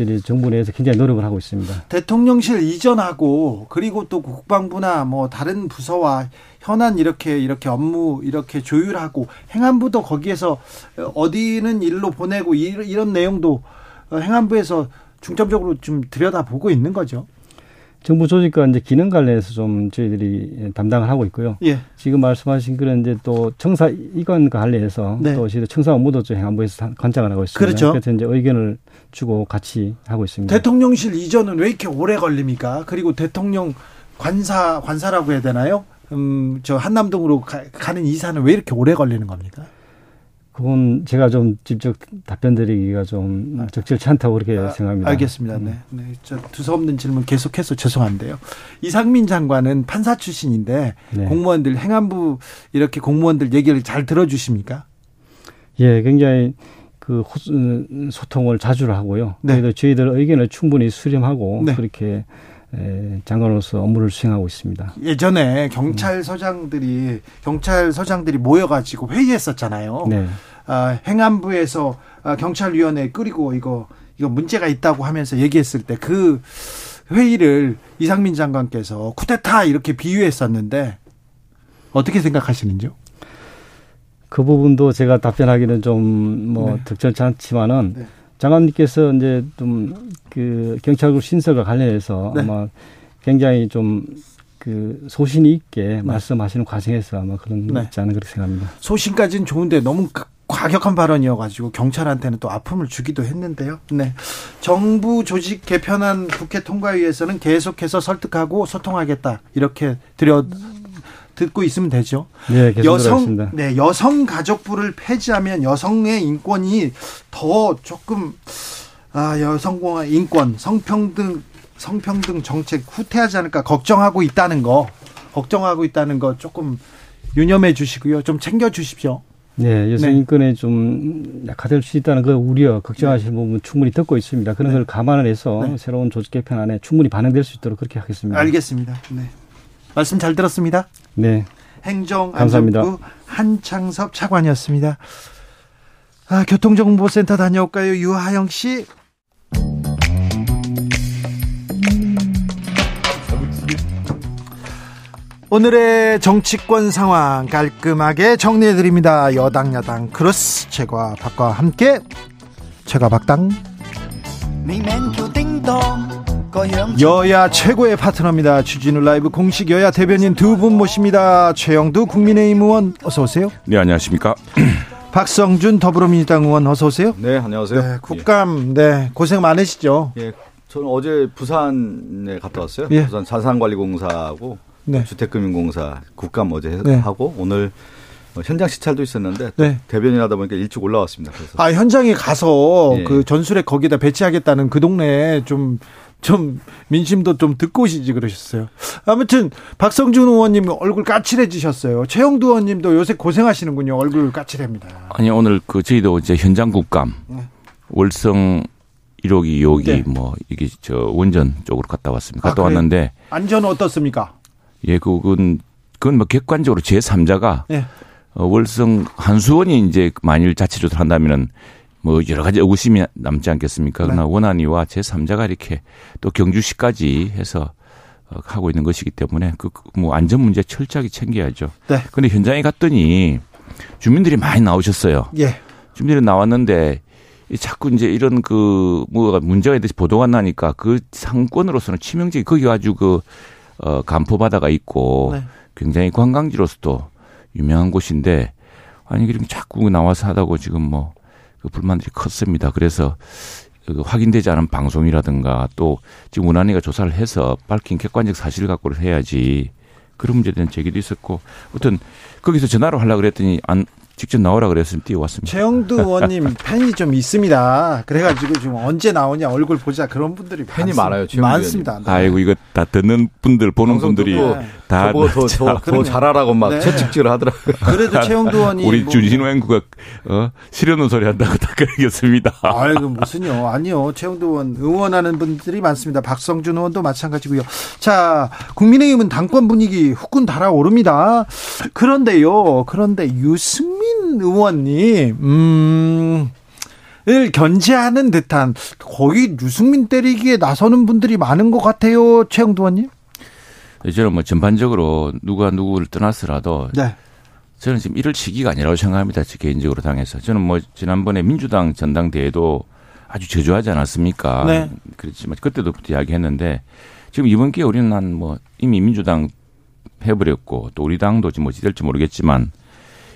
이제 정부 내에서 굉장히 노력을 하고 있습니다. 대통령실 이전하고 그리고 또 국방부나 뭐 다른 부서와 현안 이렇게 이렇게 업무 이렇게 조율하고 행안부도 거기에서 어디는 일로 보내고 이런 내용도 행안부에서 중점적으로 좀 들여다보고 있는 거죠. 정부 조직과 이제 기능 관련해서 좀 저희들이 담당을 하고 있고요. 예. 지금 말씀하신 그런 이제 또 청사 이관 관련해서 네. 또 청사 업무도 좀 행안부에서 관장을 하고 있습니다. 그렇죠. 그래서 이제 의견을 주고 같이 하고 있습니다. 대통령실 이전은 왜 이렇게 오래 걸립니까? 그리고 대통령 관사 관사라고 해야 되나요? 음, 저 한남동으로 가, 가는 이사는 왜 이렇게 오래 걸리는 겁니까? 그건 제가 좀 직접 답변 드리기가 좀 아. 적절치 않다고 그렇게 아, 생각합니다. 알겠습니다. 네. 네. 저 두서없는 질문 계속해서 죄송한데요. 이상민 장관은 판사 출신인데 네. 공무원들 행안부 이렇게 공무원들 얘기를 잘 들어주십니까? 예, 굉장히 그 소통을 자주 하고요. 네. 그래도 저희들 의견을 충분히 수렴하고 네. 그렇게 장관으로서 업무를 수행하고 있습니다. 예전에 경찰서장들이 경찰서장들이 모여가지고 회의했었잖아요. 네. 아, 행안부에서 아, 경찰위원회 끓이고 이거 이거 문제가 있다고 하면서 얘기했을 때 그 회의를 이상민 장관께서 쿠데타 이렇게 비유했었는데 어떻게 생각하시는지요? 그 부분도 제가 답변하기는 좀뭐 네. 적절치 않지만은 네. 장관님께서 이제 좀 그 경찰국 신설과 관련해서 네. 아마 굉장히 좀 그 소신이 있게 네. 말씀하시는 과정에서 아마 그런 네. 있지 않은 그렇게 생각합니다. 소신까지는 좋은데 너무 과, 과격한 발언이어가지고 경찰한테는 또 아픔을 주기도 했는데요. 네. 정부 조직 개편안 국회 통과위에서는 계속해서 설득하고 소통하겠다 이렇게 드려 듣고 있으면 되죠. 네, 여성 네 여성 가족부를 폐지하면 여성의 인권이 더 조금 아 여성공화 인권 성평등 성평등 정책 후퇴하지 않을까 걱정하고 있다는 거 걱정하고 있다는 거 조금 유념해 주시고요. 좀 챙겨 주십시오. 네, 여성 네. 인권에 좀 약화될 수 있다는 그 우려, 걱정하시는 네. 부분 충분히 듣고 있습니다. 그런 네. 걸 감안을 해서 네. 새로운 조직 개편 안에 충분히 반영될 수 있도록 그렇게 하겠습니다. 알겠습니다. 네. 말씀 잘 들었습니다. 네. 행정 안전부 한창섭 차관이었습니다. 아, 교통정보센터 다녀올까요? 유하영 씨. 오늘의 정치권 상황 깔끔하게 정리해 드립니다. 여당 야당 크로스 최과 박과 함께 최과 박당 여야 최고의 파트너입니다. 주진우 라이브 공식 여야 대변인 두 분 모십니다. 최영두 국민의힘 의원 어서 오세요. 네 안녕하십니까. [CLEARS THROAT] 박성준 더불어민주당 의원 어서 오세요. 네 안녕하세요. 네, 국감 네 고생 많으시죠. 예 저는 어제 부산에 갔다 왔어요. 예. 부산 자산관리공사하고 네. 주택금융공사 국감 어제 네. 하고 오늘 현장 시찰도 있었는데 네. 대변인 하다 보니까 일찍 올라왔습니다. 그래서. 아 현장에 가서 예. 그 전술에 거기다 배치하겠다는 그 동네에 좀 좀 민심도 좀 듣고 오시지 그러셨어요. 아무튼 박성준 의원님 얼굴 까칠해지셨어요. 최영두 의원님도 요새 고생하시는군요. 얼굴 까칠합니다. 아니 오늘 그 저희도 이제 현장 국감 네. 월성 1호기 2호기 네. 뭐 이게 저 원전 쪽으로 갔다 왔습니다. 갔다 아, 왔는데 안전 어떻습니까? 예, 그건 그건 뭐 객관적으로 제 3자가 예. 어, 월성 한수원이 이제 만일 자체조사를 한다면은 뭐 여러 가지 의구심이 남지 않겠습니까? 네. 그러나 원안위와 제 3자가 이렇게 또 경주시까지 해서 어, 하고 있는 것이기 때문에 그 뭐 안전 문제 철저하게 챙겨야죠. 네. 근데 현장에 갔더니 주민들이 많이 나오셨어요. 예. 주민들이 나왔는데 자꾸 이제 이런 그 뭐가 문제가 있듯이 보도가 나니까 그 상권으로서는 치명적이 거기 가지고 그 어, 간포바다가 있고 네. 굉장히 관광지로서도 유명한 곳인데 아니 이렇게 자꾸 나와서 하다고 지금 뭐 그 불만들이 컸습니다. 그래서 그 확인되지 않은 방송이라든가 또 지금 문안위가 조사를 해서 밝힌 객관적 사실을 갖고를 해야지 그런 문제에 대한 제기도 있었고 어떤 거기서 전화로 하려고 그랬더니 안 직접 나오라 그랬으면 뛰어왔습니다. 최영두 [LAUGHS] 의원님 팬이 좀 있습니다. 그래가지고 좀 언제 나오냐 얼굴 보자 그런 분들이 팬이 많습니다. 많아요. 많습니다. 네. 아이고 이거 다 듣는 분들 보는 분들이 네. 다 더, 더, 더 잘하라고 막 네. 채찍질을 하더라고요. [LAUGHS] 그래도 최영두 의원님 우리 뭐, 준신호 앵구가 어, 싫어하는 소리 한다고 [LAUGHS] 다 그러겠습니다. 아이고 무슨요? 아니요. 최영두 의원 응원하는 분들이 많습니다. 박성준 의원도 마찬가지고요. 자 국민의힘은 당권 분위기 후끈 달아오릅니다. 그런데요. 그런데 유승민 유승민 의원님, 음, 을 견제하는 듯한 거의 유승민 때리기에 나서는 분들이 많은 것 같아요. 최영두 의원님. 네, 저는 뭐 전반적으로 누가 누구를 떠났으라도 네. 저는 지금 이럴 시기가 아니라고 생각합니다. 제 개인적으로 당해서. 저는 뭐 지난번에 민주당 전당대회도 아주 저조하지 않았습니까? 네. 그렇지만 그때도 이야기했는데 지금 이번 기회에 우리는 한 뭐 이미 민주당 해버렸고 또 우리 당도 지금 뭐지 될지 모르겠지만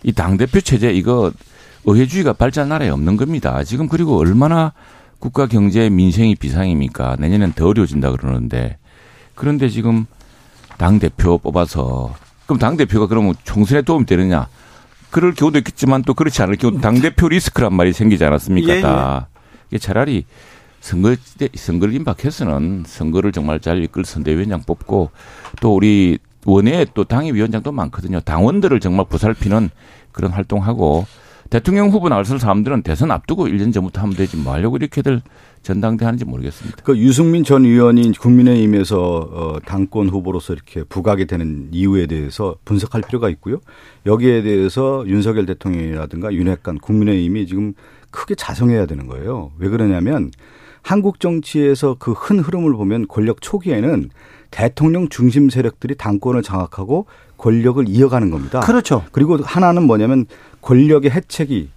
이 당 대표 체제 이거 의회주의가 발전 나라에 없는 겁니다. 지금 그리고 얼마나 국가 경제 민생이 비상입니까? 내년엔 더 어려워진다 그러는데 그런데 지금 당 대표 뽑아서 그럼 당 대표가 그러면 총선에 도움이 되느냐? 그럴 경우도 있겠지만 또 그렇지 않을 경우 당 대표 리스크란 말이 생기지 않았습니까? 예, 다. 이게 차라리 선거 때 선거를 임박해서는 선거를 정말 잘 이끌 선대위원장 뽑고 또 우리 원외에 또 당협위원장도 많거든요. 당원들을 정말 보살피는 그런 활동하고 대통령 후보 나설 사람들은 대선 앞두고 1년 전부터 하면 되지 뭐 하려고 이렇게들 전당대 하는지 모르겠습니다. 그 유승민 전 의원이 국민의힘에서 어 당권 후보로서 이렇게 부각이 되는 이유에 대해서 분석할 필요가 있고요. 여기에 대해서 윤석열 대통령이라든가 윤핵관 국민의힘이 지금 크게 자성해야 되는 거예요. 왜 그러냐면 한국 정치에서 그 큰 흐름을 보면 권력 초기에는 대통령 중심 세력들이 당권을 장악하고 권력을 이어가는 겁니다. 그렇죠. 그리고 하나는 뭐냐면 권력의 해책이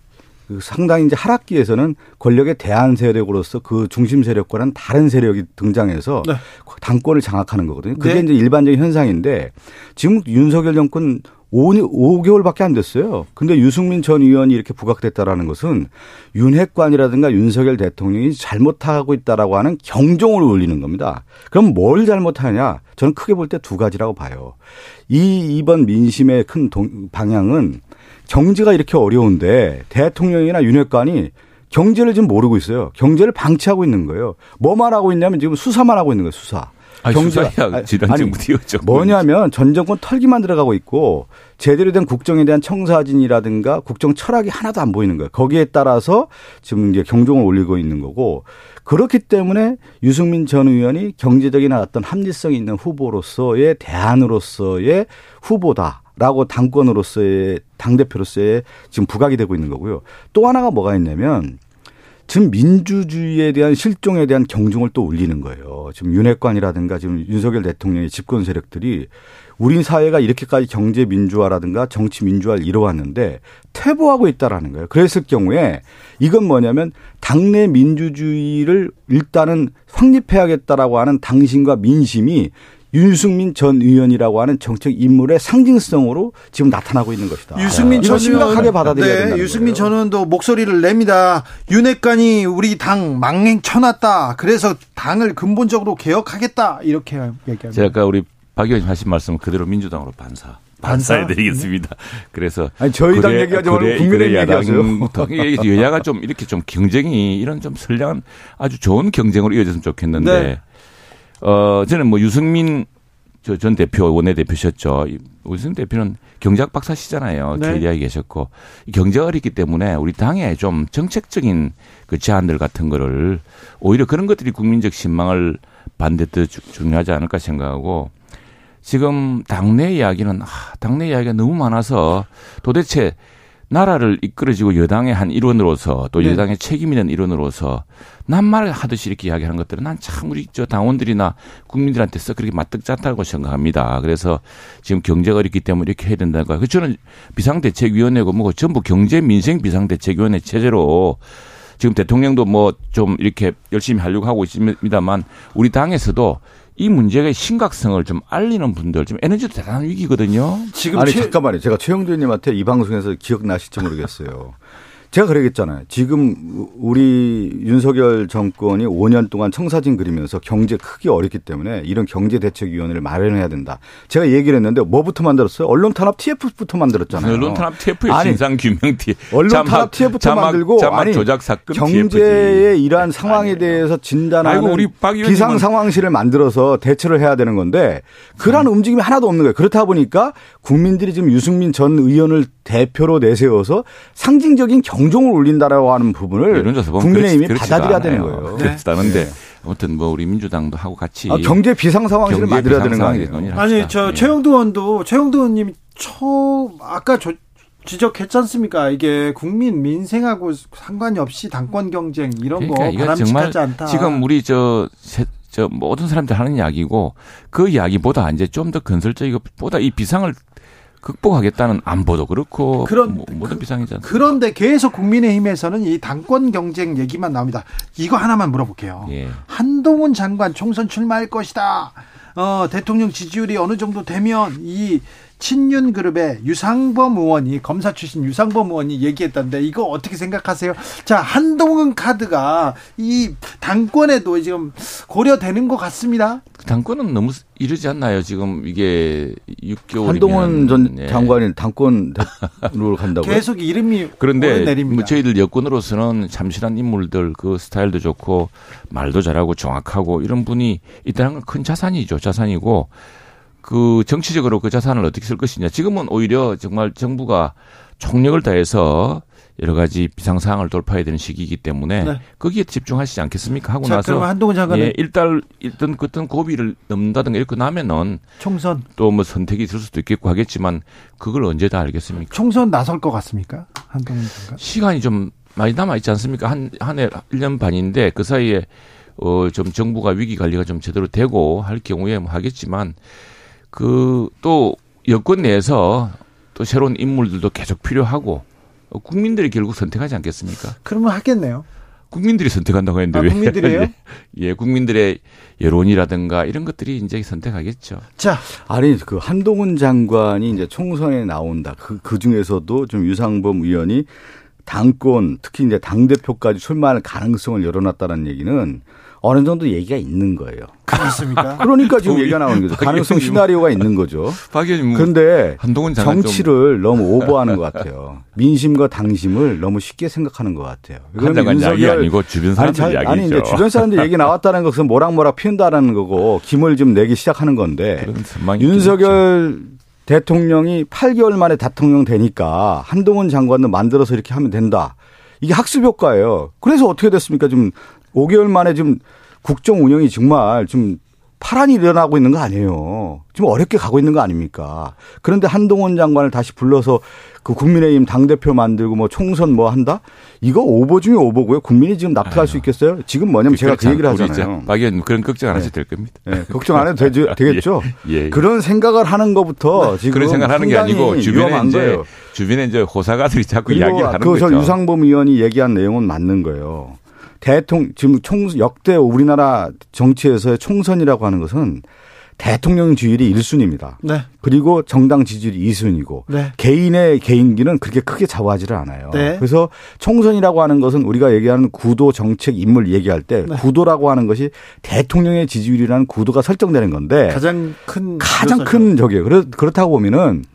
그 상당히 이제 하락기에서는 권력의 대안 세력으로서 그 중심 세력과는 다른 세력이 등장해서 네. 당권을 장악하는 거거든요. 그게 네. 이제 일반적인 현상인데 지금 윤석열 정권 5, 5개월밖에 안 됐어요. 근데 유승민 전 의원이 이렇게 부각됐다라는 것은 윤핵관이라든가 윤석열 대통령이 잘못하고 있다라고 하는 경종을 울리는 겁니다. 그럼 뭘 잘못하냐? 저는 크게 볼 때 두 가지라고 봐요. 이 이번 민심의 큰 동, 방향은 경제가 이렇게 어려운데 대통령이나 윤핵관이 경제를 지금 모르고 있어요. 경제를 방치하고 있는 거예요. 뭐만 하고 있냐면 지금 수사만 하고 있는 거예요. 수사. 경제야 아니, 뭐냐면 전 정권 털기만 들어가고 있고 제대로 된 국정에 대한 청사진이라든가 국정 철학이 하나도 안 보이는 거예요. 거기에 따라서 지금 이제 경종을 올리고 있는 거고 그렇기 때문에 유승민 전 의원이 경제적인 어떤 합리성 있는 후보로서의 대안으로서의 후보다. 라고 당권으로서의 당대표로서의 지금 부각이 되고 있는 거고요. 또 하나가 뭐가 있냐면 지금 민주주의에 대한 실종에 대한 경종을 또 울리는 거예요. 지금 윤핵관이라든가 지금 윤석열 대통령의 집권 세력들이 우리 사회가 이렇게까지 경제 민주화라든가 정치 민주화를 이뤄왔는데 퇴보하고 있다라는 거예요. 그랬을 경우에 이건 뭐냐면 당내 민주주의를 일단은 확립해야겠다라고 하는 당신과 민심이 윤승민 전 의원이라고 하는 정책 인물의 상징성으로 지금 나타나고 있는 것이다. 유승민 전 심각하게 받아들여야 된다. 네, 유승민 전 의원도 목소리를 냅니다. 윤핵관이 우리 당 망행 쳐놨다. 그래서 당을 근본적으로 개혁하겠다. 이렇게 얘기합니다. 제가 아까 우리 박 의원님 하신 말씀 그대로 민주당으로 반사. 반사해 드리겠습니다. [LAUGHS] 그래서 아니 저희 당 얘기하지 말고 국민의 얘기하세요. 여야가 좀 이렇게 좀 경쟁이 이런 좀 선량한 아주 좋은 경쟁으로 이어졌으면 좋겠는데 네. 어, 저는 뭐 유승민 저전 대표 원내대표셨죠. 유승민 대표는 경제학 박사시잖아요. 네. KDI 계셨고 경제가 어렵기 때문에 우리 당에 좀 정책적인 그 제안들 같은 거를 오히려 그런 것들이 국민적 신망을 반대도 중요하지 않을까 생각하고 지금 당내 이야기는 아, 당내 이야기가 너무 많아서 도대체 나라를 이끌어지고 여당의 한 일원으로서 또 네. 여당의 책임 있는 일원으로서 남말 하듯이 이렇게 이야기하는 것들은 난 참 우리 저 당원들이나 국민들한테 서 그렇게 마뜩잖다고 생각합니다. 그래서 지금 경제가 어렵기 때문에 이렇게 해야 된다고. 그 저는 비상대책위원회고 뭐 전부 경제 민생 비상대책위원회 체제로 지금 대통령도 뭐 좀 이렇게 열심히 하려고 하고 있습니다만 우리 당에서도 이 문제의 심각성을 좀 알리는 분들 지금 에너지도 대단한 위기거든요. 지금 아니 최... 잠깐만요. 제가 최영도 님한테 이 방송에서 기억나실지 모르겠어요. 제가 그러겠잖아요. 지금 우리 윤석열 정권이 5년 동안 청사진 그리면서 경제 크게 어렵기 때문에 이런 경제대책위원회를 마련해야 된다. 제가 얘기를 했는데 뭐부터 만들었어요? 언론 탄압 TF부터 만들었잖아요. 언론 탄압 TF 진상 규명 T. 언론 자막, 탄압 TF부터 자막, 만들고 자막 아니 조작 사건 경제의 이러한 상황에 아니에요. 대해서 진단하는 우리 비상 상황실을 만들어서 대처를 해야 되는 건데 그러한 음. 움직임이 하나도 없는 거예요. 그렇다 보니까 국민들이 지금 유승민 전 의원을 대표로 내세워서 상징적인 경 종을 울린다라고 하는 부분을 국민의힘이 받아들여야 되는 거예요. 그렇다는데 네. 아무튼 뭐 우리 민주당도 하고 같이 아, 경제 비상 상황실을 만들어야 되는 거 아니에요? 아니 저 네. 최영도 의원도 최영도 의원님 처 아까 저 지적했지 않습니까? 이게 국민 민생하고 상관이 없이 당권 경쟁 이런 그러니까 거 바람직하지 않다. 지금 우리 저, 저 모든 사람들 하는 이야기고 그 이야기보다 이제 좀 더 건설적이고 보다 이 비상을 극복하겠다는 안보도 그렇고 그런 뭐, 모든 비상이잖아요. 그런데 계속 국민의힘에서는 이 당권 경쟁 얘기만 나옵니다. 이거 하나만 물어볼게요. 예. 한동훈 장관 총선 출마할 것이다. 어, 대통령 지지율이 어느 정도 되면 이 친윤 그룹의 유상범 의원이 검사 출신 유상범 의원이 얘기했던데 이거 어떻게 생각하세요? 자 한동훈 카드가 이 당권에도 지금 고려되는 것 같습니다. 당권은 너무 이르지 않나요? 지금 이게 6개월 한동훈 전 예. 장관이 당권으로 간다고 [LAUGHS] 계속 이름이 그런데 뭐 저희들 여권으로서는 참신한 인물들 그 스타일도 좋고 말도 잘하고 정확하고 이런 분이 있다는 건 큰 자산이죠. 자산이고 그 정치적으로 그 자산을 어떻게 쓸 것이냐. 지금은 오히려 정말 정부가 총력을 다해서 여러 가지 비상 상황을 돌파해야 되는 시기이기 때문에 네. 거기에 집중하시지 않겠습니까? 하고 자, 나서 한동훈 장관은 예, 일단 일단 어떤 고비를 넘는다든가 이렇게 나면은 총선 또 뭐 선택이 있을 수도 있겠고 하겠지만 그걸 언제 다 알겠습니까? 총선 나설 것 같습니까? 한동훈 장관 시간이 좀 많이 남아 있지 않습니까? 한 한해 1년 반인데 그 사이에 어 좀 정부가 위기 관리가 좀 제대로 되고 할 경우에 뭐 하겠지만 그 또 여권 내에서 또 새로운 인물들도 계속 필요하고 국민들이 결국 선택하지 않겠습니까? 그러면 하겠네요. 국민들이 선택한다고 했는데 아, 왜? 국민들이에요? 예, 예, 국민들의 여론이라든가 이런 것들이 이제 선택하겠죠. 자, 아니 그 한동훈 장관이 이제 총선에 나온다. 그, 그 중에서도 좀 유상범 의원이 당권 특히 이제 당 대표까지 출마할 가능성을 열어놨다는 얘기는 어느 정도 얘기가 있는 거예요. 그렇습니까? [LAUGHS] 그러니까 지금 얘기가 나오는 거죠. 가능성 시나리오가 있는 거죠. 박 의원님. 그런데 정치를 너무 오버하는 것 같아요. 민심과 당심을 너무 쉽게 생각하는 것 같아요. 그건 이야기 아니고 주변 사람들 아니, 이야기죠. 아니 이제 주변 사람들 얘기 나왔다는 것은 모락모락 피운다라는 거고 김을 좀 내기 시작하는 건데 윤석열 대통령이 8개월 만에 대통령 되니까 한동훈 장관도 만들어서 이렇게 하면 된다. 이게 학습 효과예요. 그래서 어떻게 됐습니까? 좀 5개월 만에 좀 국정 운영이 정말 좀 파란이 일어나고 있는 거 아니에요. 지금 어렵게 가고 있는 거 아닙니까? 그런데 한동훈 장관을 다시 불러서 그 국민의힘 당대표 만들고 뭐 총선 뭐 한다? 이거 오보 중에 오보고요. 국민이 지금 납득할 아유. 수 있겠어요? 지금 뭐냐면 제가 그 얘기를 하잖아요. 박 의원 그런 걱정 안 하셔도 될 겁니다. 네. 걱정 안 해도 되죠, [LAUGHS] 되겠죠? 예, 예. 그런 생각을 하는 것부터 네. 지금 그런 생각을 하는 게 아니고 주변에 이제 거예요. 주변에 이제 호사가들이 자꾸 이야기를 하는 거죠. 그 유상범 의원이 얘기한 내용은 맞는 거예요. 대통령 지금 총 역대 우리나라 정치에서의 총선이라고 하는 것은 대통령 지지율이 1순위입니다. 네. 그리고 정당 지지율이 2순위고 네. 개인의 개인기는 그렇게 크게 좌우하지를 않아요. 네. 그래서 총선이라고 하는 것은 우리가 얘기하는 구도 정책 인물 얘기할 때 네. 구도라고 하는 것이 대통령의 지지율이라는 구도가 설정되는 건데 가장 큰 가장 큰 적이에요. 그렇다고 보면은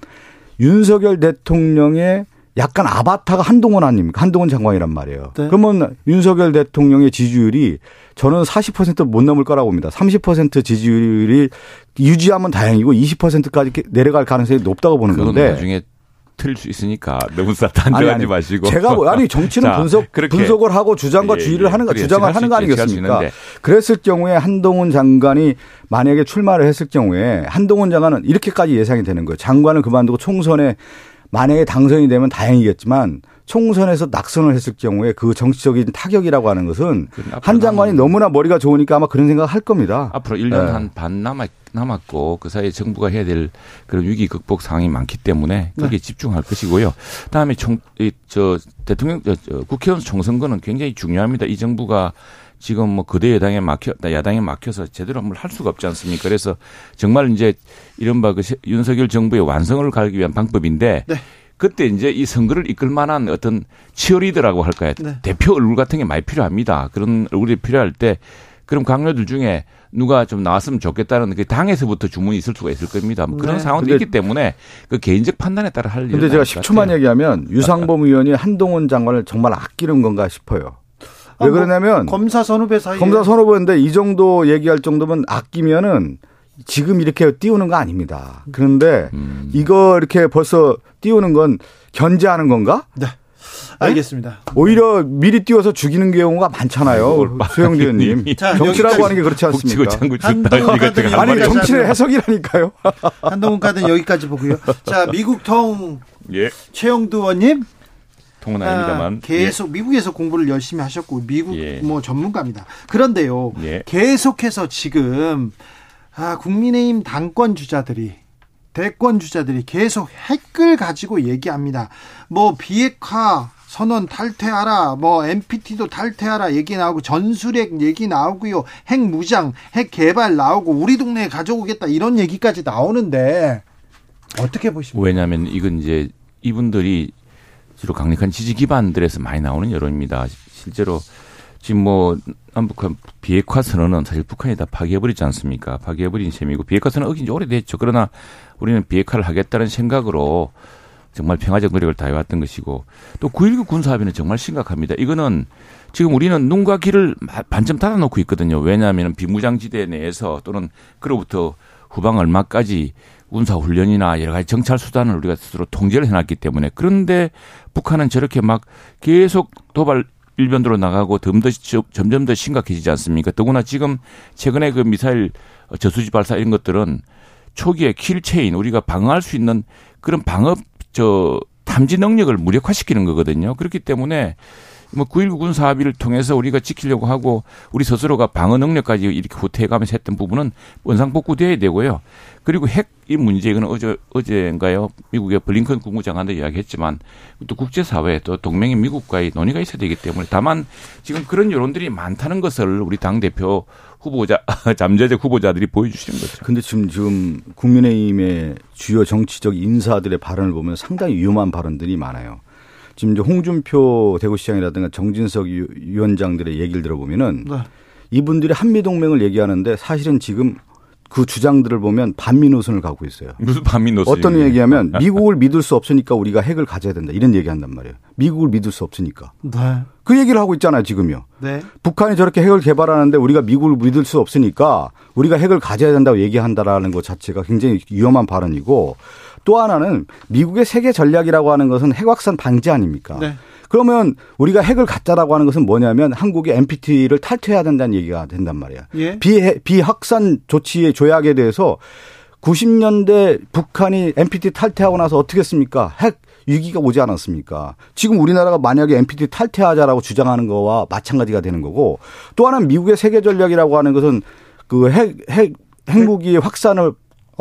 윤석열 대통령의 약간 아바타가 한동훈 아닙니까? 한동훈 장관이란 말이에요. 네. 그러면 윤석열 대통령의 지지율이 저는 40%못 넘을 거라고 봅니다. 30% 지지율이 유지하면 다행이고 20%까지 내려갈 가능성이 높다고 보는 건데. 나중에 틀릴 수 있으니까 너무 단정하지 마시고. 제가 뭐, 아니 정치는 [LAUGHS] 자, 분석 분석을 하고 주장과 예, 주의를 예, 하는 거 주장을 하는 거 아니겠습니까? 그랬을 경우에 한동훈 장관이 만약에 출마를 했을 경우에 한동훈 장관은 이렇게까지 예상이 되는 거예요. 장관을 그만두고 총선에 만약에 당선이 되면 다행이겠지만 총선에서 낙선을 했을 경우에 그 정치적인 타격이라고 하는 것은 한 장관이 너무나 머리가 좋으니까 아마 그런 생각을 할 겁니다. 앞으로 1년 네. 한반 남았, 남았고 그 사이에 정부가 해야 될 그런 위기 극복 상황이 많기 때문에 거기에 네. 집중할 것이고요. 다음에 총, 이, 저 대통령, 저, 저 국회의원 총선거는 굉장히 중요합니다. 이 정부가 지금 뭐 그대 여당에 막혀 야당에 막혀서 제대로 한번 할 수가 없지 않습니까? 그래서 정말 이제 이른바 그 윤석열 정부의 완성을 가기 위한 방법인데 네. 그때 이제 이 선거를 이끌 만한 어떤 치어리더라고 할까요? 네. 대표 얼굴 같은 게 많이 필요합니다. 그런 얼굴이 필요할 때 그럼 강요들 중에 누가 좀 나왔으면 좋겠다는 그 당에서부터 주문이 있을 수가 있을 겁니다. 뭐 그런 네. 상황도 있기 때문에 그 개인적 판단에 따라 할 일은. 근데 제가 10초만 얘기하면 유상범 [LAUGHS] 의원이 한동훈 장관을 정말 아끼는 건가 싶어요. 왜 아, 그러냐면 뭐 검사 선후배 사이 검사 선후배인데 이 정도 얘기할 정도면 아끼면은 지금 이렇게 띄우는 거 아닙니다. 그런데 음. 이거 이렇게 벌써 띄우는 건 견제하는 건가? 네. 알겠습니다. 네? 오히려 미리 띄워서 죽이는 경우가 많잖아요. 수영재 의원님. 정치라고 하는 게 그렇지 않습니까? 아니 정치의 해석이라니까요. 한동훈 카드는 여기까지 보고요. 자 미국 통 예. 최영두 의원님 통은 아 닙니다만 아, 계속 예. 미국에서 공부를 열심히 하셨고 미국 예. 뭐 전문가입니다. 그런데요, 예. 계속해서 지금 아, 국민의힘 당권 주자들이 대권 주자들이 계속 핵을 가지고 얘기합니다. 뭐 비핵화 선언 탈퇴하라, 뭐 NPT도 탈퇴하라 얘기 나오고 전술핵 얘기 나오고요, 핵 무장, 핵 개발 나오고 우리 동네에 가져오겠다 이런 얘기까지 나오는데 어떻게 보십니까? 왜냐하면 이건 이제 이분들이 주로 강력한 지지 기반들에서 많이 나오는 여론입니다. 실제로 지금 뭐 남북한 비핵화 선언은 사실 북한이 다 파기해버리지 않습니까? 파기해버린 셈이고 비핵화 선언 어긴 지 오래됐죠. 그러나 우리는 비핵화를 하겠다는 생각으로 정말 평화적 노력을 다해왔던 것이고 또 9.19 군사합의는 정말 심각합니다. 이거는 지금 우리는 눈과 귀를 반쯤 닫아놓고 있거든요. 왜냐하면 비무장지대 내에서 또는 그로부터 후방 얼마까지 군사훈련이나 여러 가지 정찰 수단을 우리가 스스로 통제를 해놨기 때문에 그런데 북한은 저렇게 막 계속 도발 일변도로 나가고 더 점점 더 심각해지지 않습니까? 더구나 지금 최근에 그 미사일 저수지 발사 이런 것들은 초기에 kill chain 우리가 방어할 수 있는 그런 방어 저 탐지 능력을 무력화시키는 거거든요. 그렇기 때문에 뭐 9.19 군사 합의를 통해서 우리가 지키려고 하고 우리 스스로가 방어 능력까지 이렇게 후퇴해가면서 했던 부분은 원상복구돼야 되고요. 그리고 핵 이 문제 이거는 어제 어제인가요? 미국의 블링컨 국무장관도 이야기했지만 또 국제 사회 또 동맹인 미국과의 논의가 있어야 되기 때문에 다만 지금 그런 여론들이 많다는 것을 우리 당 대표 후보자 [LAUGHS] 잠재적 후보자들이 보여주시는 거죠. 근데 지금 지금 국민의힘의 주요 정치적 인사들의 발언을 보면 상당히 위험한 발언들이 많아요. 지금 이제 홍준표 대구시장이라든가 정진석 위원장들의 얘기를 들어보면은 네. 이분들이 한미 동맹을 얘기하는데 사실은 지금 그 주장들을 보면 반미 노선을 가고 있어요. 무슨 반미 노선? 어떤 얘기하면 미국을 믿을 수 없으니까 우리가 핵을 가져야 된다 이런 얘기한단 말이에요. 미국을 믿을 수 없으니까. 네. 그 얘기를 하고 있잖아요 지금요. 네. 북한이 저렇게 핵을 개발하는데 우리가 미국을 믿을 수 없으니까 우리가 핵을 가져야 된다고 얘기한다라는 것 자체가 굉장히 위험한 발언이고 또 하나는 미국의 세계 전략이라고 하는 것은 핵 확산 방지 아닙니까? 네. 그러면 우리가 핵을 갖자라고 하는 것은 뭐냐면 한국이 NPT를 탈퇴해야 된다는 얘기가 된단 말이야. 예? 비, 비확산 조치의 조약에 대해서 90년대 북한이 NPT 탈퇴하고 나서 어떻게 했습니까? 핵 위기가 오지 않았습니까? 지금 우리나라가 만약에 NPT 탈퇴하자라고 주장하는 거와 마찬가지가 되는 거고 또 하나는 미국의 세계 전략이라고 하는 것은 그 핵, 핵, 핵무기의 확산을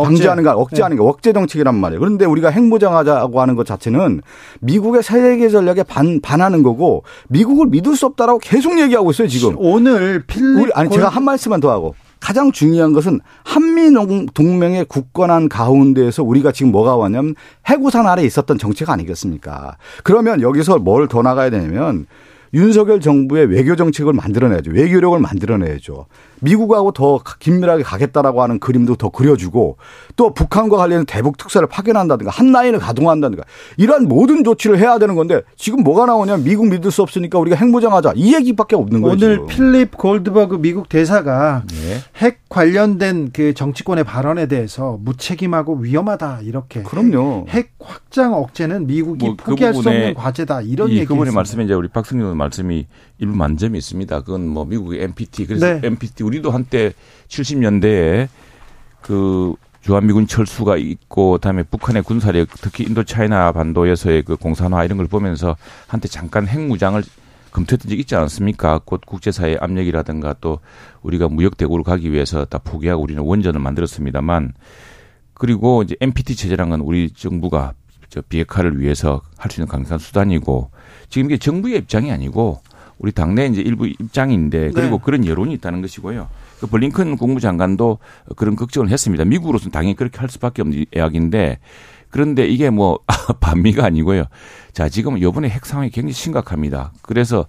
방지하는 거 억제하는 게 네. 억제 정책이란 말이에요. 그런데 우리가 핵무장하자고 하는 것 자체는 미국의 세계 전략에 반 반하는 거고 미국을 믿을 수 없다라고 계속 얘기하고 있어요 지금. 오늘 필립 우리, 아니 제가 한 말씀만 더 하고 가장 중요한 것은 한미 동맹의 굳건한 가운데에서 우리가 지금 뭐가 왔냐면 해구산 아래 있었던 정책 아니겠습니까? 그러면 여기서 뭘 더 나가야 되냐면 윤석열 정부의 외교 정책을 만들어내야죠. 외교력을 만들어내야죠. 미국하고 더 긴밀하게 가겠다라고 하는 그림도 더 그려주고 또 북한과 관련된 대북 특사를 파견한다든가 한 라인을 가동한다든가 이러한 모든 조치를 해야 되는 건데 지금 뭐가 나오냐면 미국 믿을 수 없으니까 우리가 핵무장하자 이 얘기밖에 없는 거예요. 오늘 지금. 필립 골드버그 미국 대사가 네. 핵 관련된 그 정치권의 발언에 대해서 무책임하고 위험하다 이렇게. 그럼요. 핵 확장 억제는 미국이 뭐그 포기할 수 없는 과제다 이런 얘기. 그분의 말씀에 이제 우리 박승준 말씀이 일부 만점이 있습니다. 그건 뭐 미국의 NPT 그래서 네. NPT 우리도 한때 70년대에 그 주한미군 철수가 있고 그다음에 북한의 군사력 특히 인도 차이나 반도에서의 그 공산화 이런 걸 보면서 한때 잠깐 핵무장을 검토했던 적이 있지 않습니까? 곧 국제사회 압력이라든가 또 우리가 무역 대국으로 가기 위해서 다 포기하고 우리는 원전을 만들었습니다만 그리고 이제 NPT 체제란 건 우리 정부가 저 비핵화를 위해서 할 수 있는 강력한 수단이고 지금 이게 정부의 입장이 아니고 우리 당내 이제 일부 입장인데 그리고 네. 그런 여론이 있다는 것이고요. 그 블링컨 국무장관도 그런 걱정을 했습니다. 미국으로서는 당연히 그렇게 할 수밖에 없는 이야기인데 그런데 이게 뭐 [LAUGHS] 반미가 아니고요. 자, 지금 요번에 핵 상황이 굉장히 심각합니다. 그래서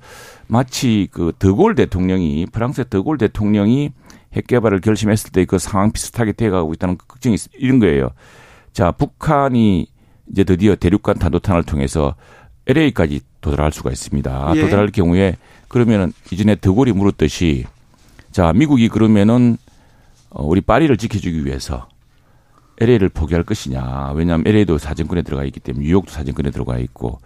마치 그 더골 대통령이 프랑스의 더골 대통령이 핵 개발을 결심했을 때 그 상황 비슷하게 돼가고 있다는 걱정이 이런 거예요. 자, 북한이 이제 드디어 대륙간 탄도탄을 통해서 LA까지 도달할 수가 있습니다. 예. 도달할 경우에 그러면은 이전에 더골이 물었듯이 자, 미국이 그러면은 어, 우리 파리를 지켜주기 위해서 LA를 포기할 것이냐. 왜냐하면 LA도 사정권에 들어가 있기 때문에 뉴욕도 사정권에 들어가 있고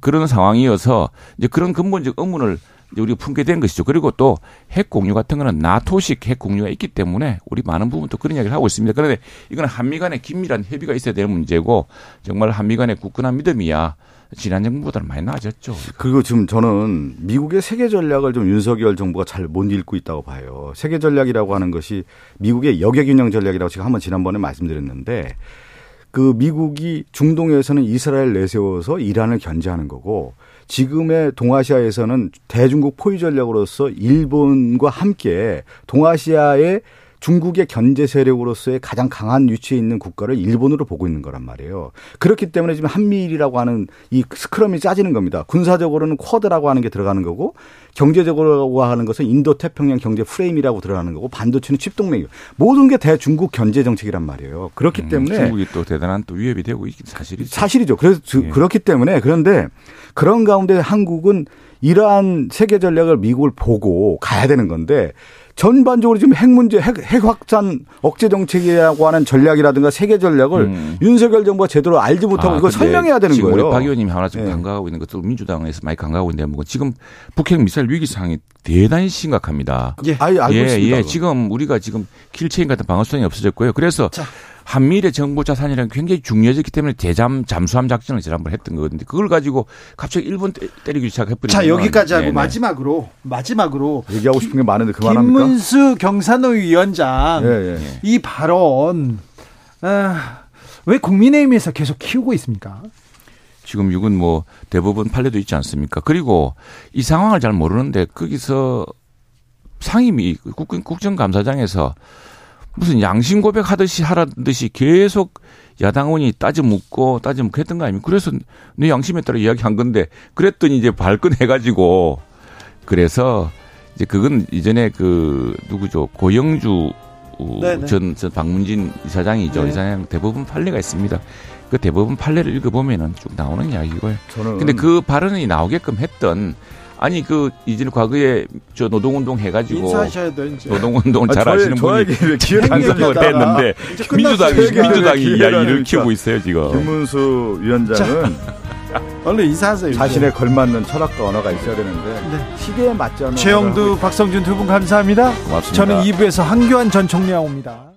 그런 상황이어서 이제 그런 근본적 의문을 우리가 품게 된 것이죠. 그리고 또 핵 공유 같은 거는 나토식 핵 공유가 있기 때문에 우리 많은 부분 도 그런 이야기를 하고 있습니다. 그런데 이건 한미 간의 긴밀한 협의가 있어야 되는 문제고 정말 한미 간의 굳건한 믿음이야 지난 정부보다는 많이 나아졌죠. 그리고 지금 저는 미국의 세계 전략을 좀 윤석열 정부가 잘 못 읽고 있다고 봐요. 세계 전략이라고 하는 것이 미국의 역외균형 전략이라고 제가 한번 지난번에 말씀드렸는데 그 미국이 중동에서는 이스라엘 내세워서 이란을 견제하는 거고 지금의 동아시아에서는 대중국 포위 전략으로서 일본과 함께 동아시아의 중국의 견제 세력으로서의 가장 강한 위치에 있는 국가를 일본으로 보고 있는 거란 말이에요. 그렇기 때문에 지금 한미일이라고 하는 이 스크럼이 짜지는 겁니다. 군사적으로는 쿼드라고 하는 게 들어가는 거고 경제적으로 하는 것은 인도 태평양 경제 프레임이라고 들어가는 거고 반도체는 칩동맹이고 모든 게 대중국 견제 정책이란 말이에요. 그렇기 음, 때문에 중국이 또 대단한 또 위협이 되고 있긴 사실이죠. 사실이죠. 그래서 예. 그렇기 때문에 그런데 그런 가운데 한국은 이러한 세계 전략을 미국을 보고 가야 되는 건데 전반적으로 지금 핵 문제, 핵, 핵 확산 억제 정책이라고 하는 전략이라든가 세계 전략을 음. 윤석열 정부가 제대로 알지 못하고 아, 이걸 설명해야 되는 지금 거예요. 우리 박 의원님이 하나 좀 네. 강조하고 있는 것도 민주당에서 많이 강조하고 있는데 뭐 지금 북핵 미사일 위기 상황이 대단히 심각합니다. 예, 아예 알고 예, 있습니다. 예, 지금 우리가 지금 kill chain 같은 방어수단이 없어졌고요. 그래서 자. 한미일의 정보 자산이라는 게 굉장히 중요해졌기 때문에 대잠 잠수함 작전을 지난번 에 했던 거거든요. 그걸 가지고 갑자기 일본 때리기 시작해버리면 자 여기까지 하고 네네. 마지막으로 마지막으로 얘기하고 싶은 게 많은데 그만합니까? 김문수 경산호 위원장 예, 예. 이 발언 아, 왜 국민의힘에서 계속 키우고 있습니까? 지금 이건 뭐 대부분 판례도 있지 않습니까? 그리고 이 상황을 잘 모르는데 거기서 상임위 국정감사장에서 무슨 양심 고백하듯이 하라듯이 계속 야당 의원이 따져 묻고 따져 묻고 했던 거 아닙니까? 그래서 내 양심에 따라 이야기한 건데 그랬더니 이제 발끈해가지고 그래서 이제 그건 이전에 그 누구죠 고영주 네, 네. 전, 전 박문진 이사장이죠. 네. 이사장 대부분 판례가 있습니다. 그 대부분 판례를 읽어보면은 쭉 나오는 이야기고요. 저는 근데 그 발언이 나오게끔 했던 아니 그 이전 과거에 저 노동운동 해가지고 인사하셔야 돼 이제. 노동운동 잘 아, 아시는 분이 당선을 했는데 민주당이 민주당이 이야기를 키우고 있어요 지금. 김문수 위원장은 얼른 인사하세요. 자신의 걸맞는 철학과 언어가 있어야 되는데 네. 시대에 맞지 않는. 최영두, 박성준 두 분 감사합니다. 고맙습니다. 저는 2부에서 한교안 전 총리와 옵니다.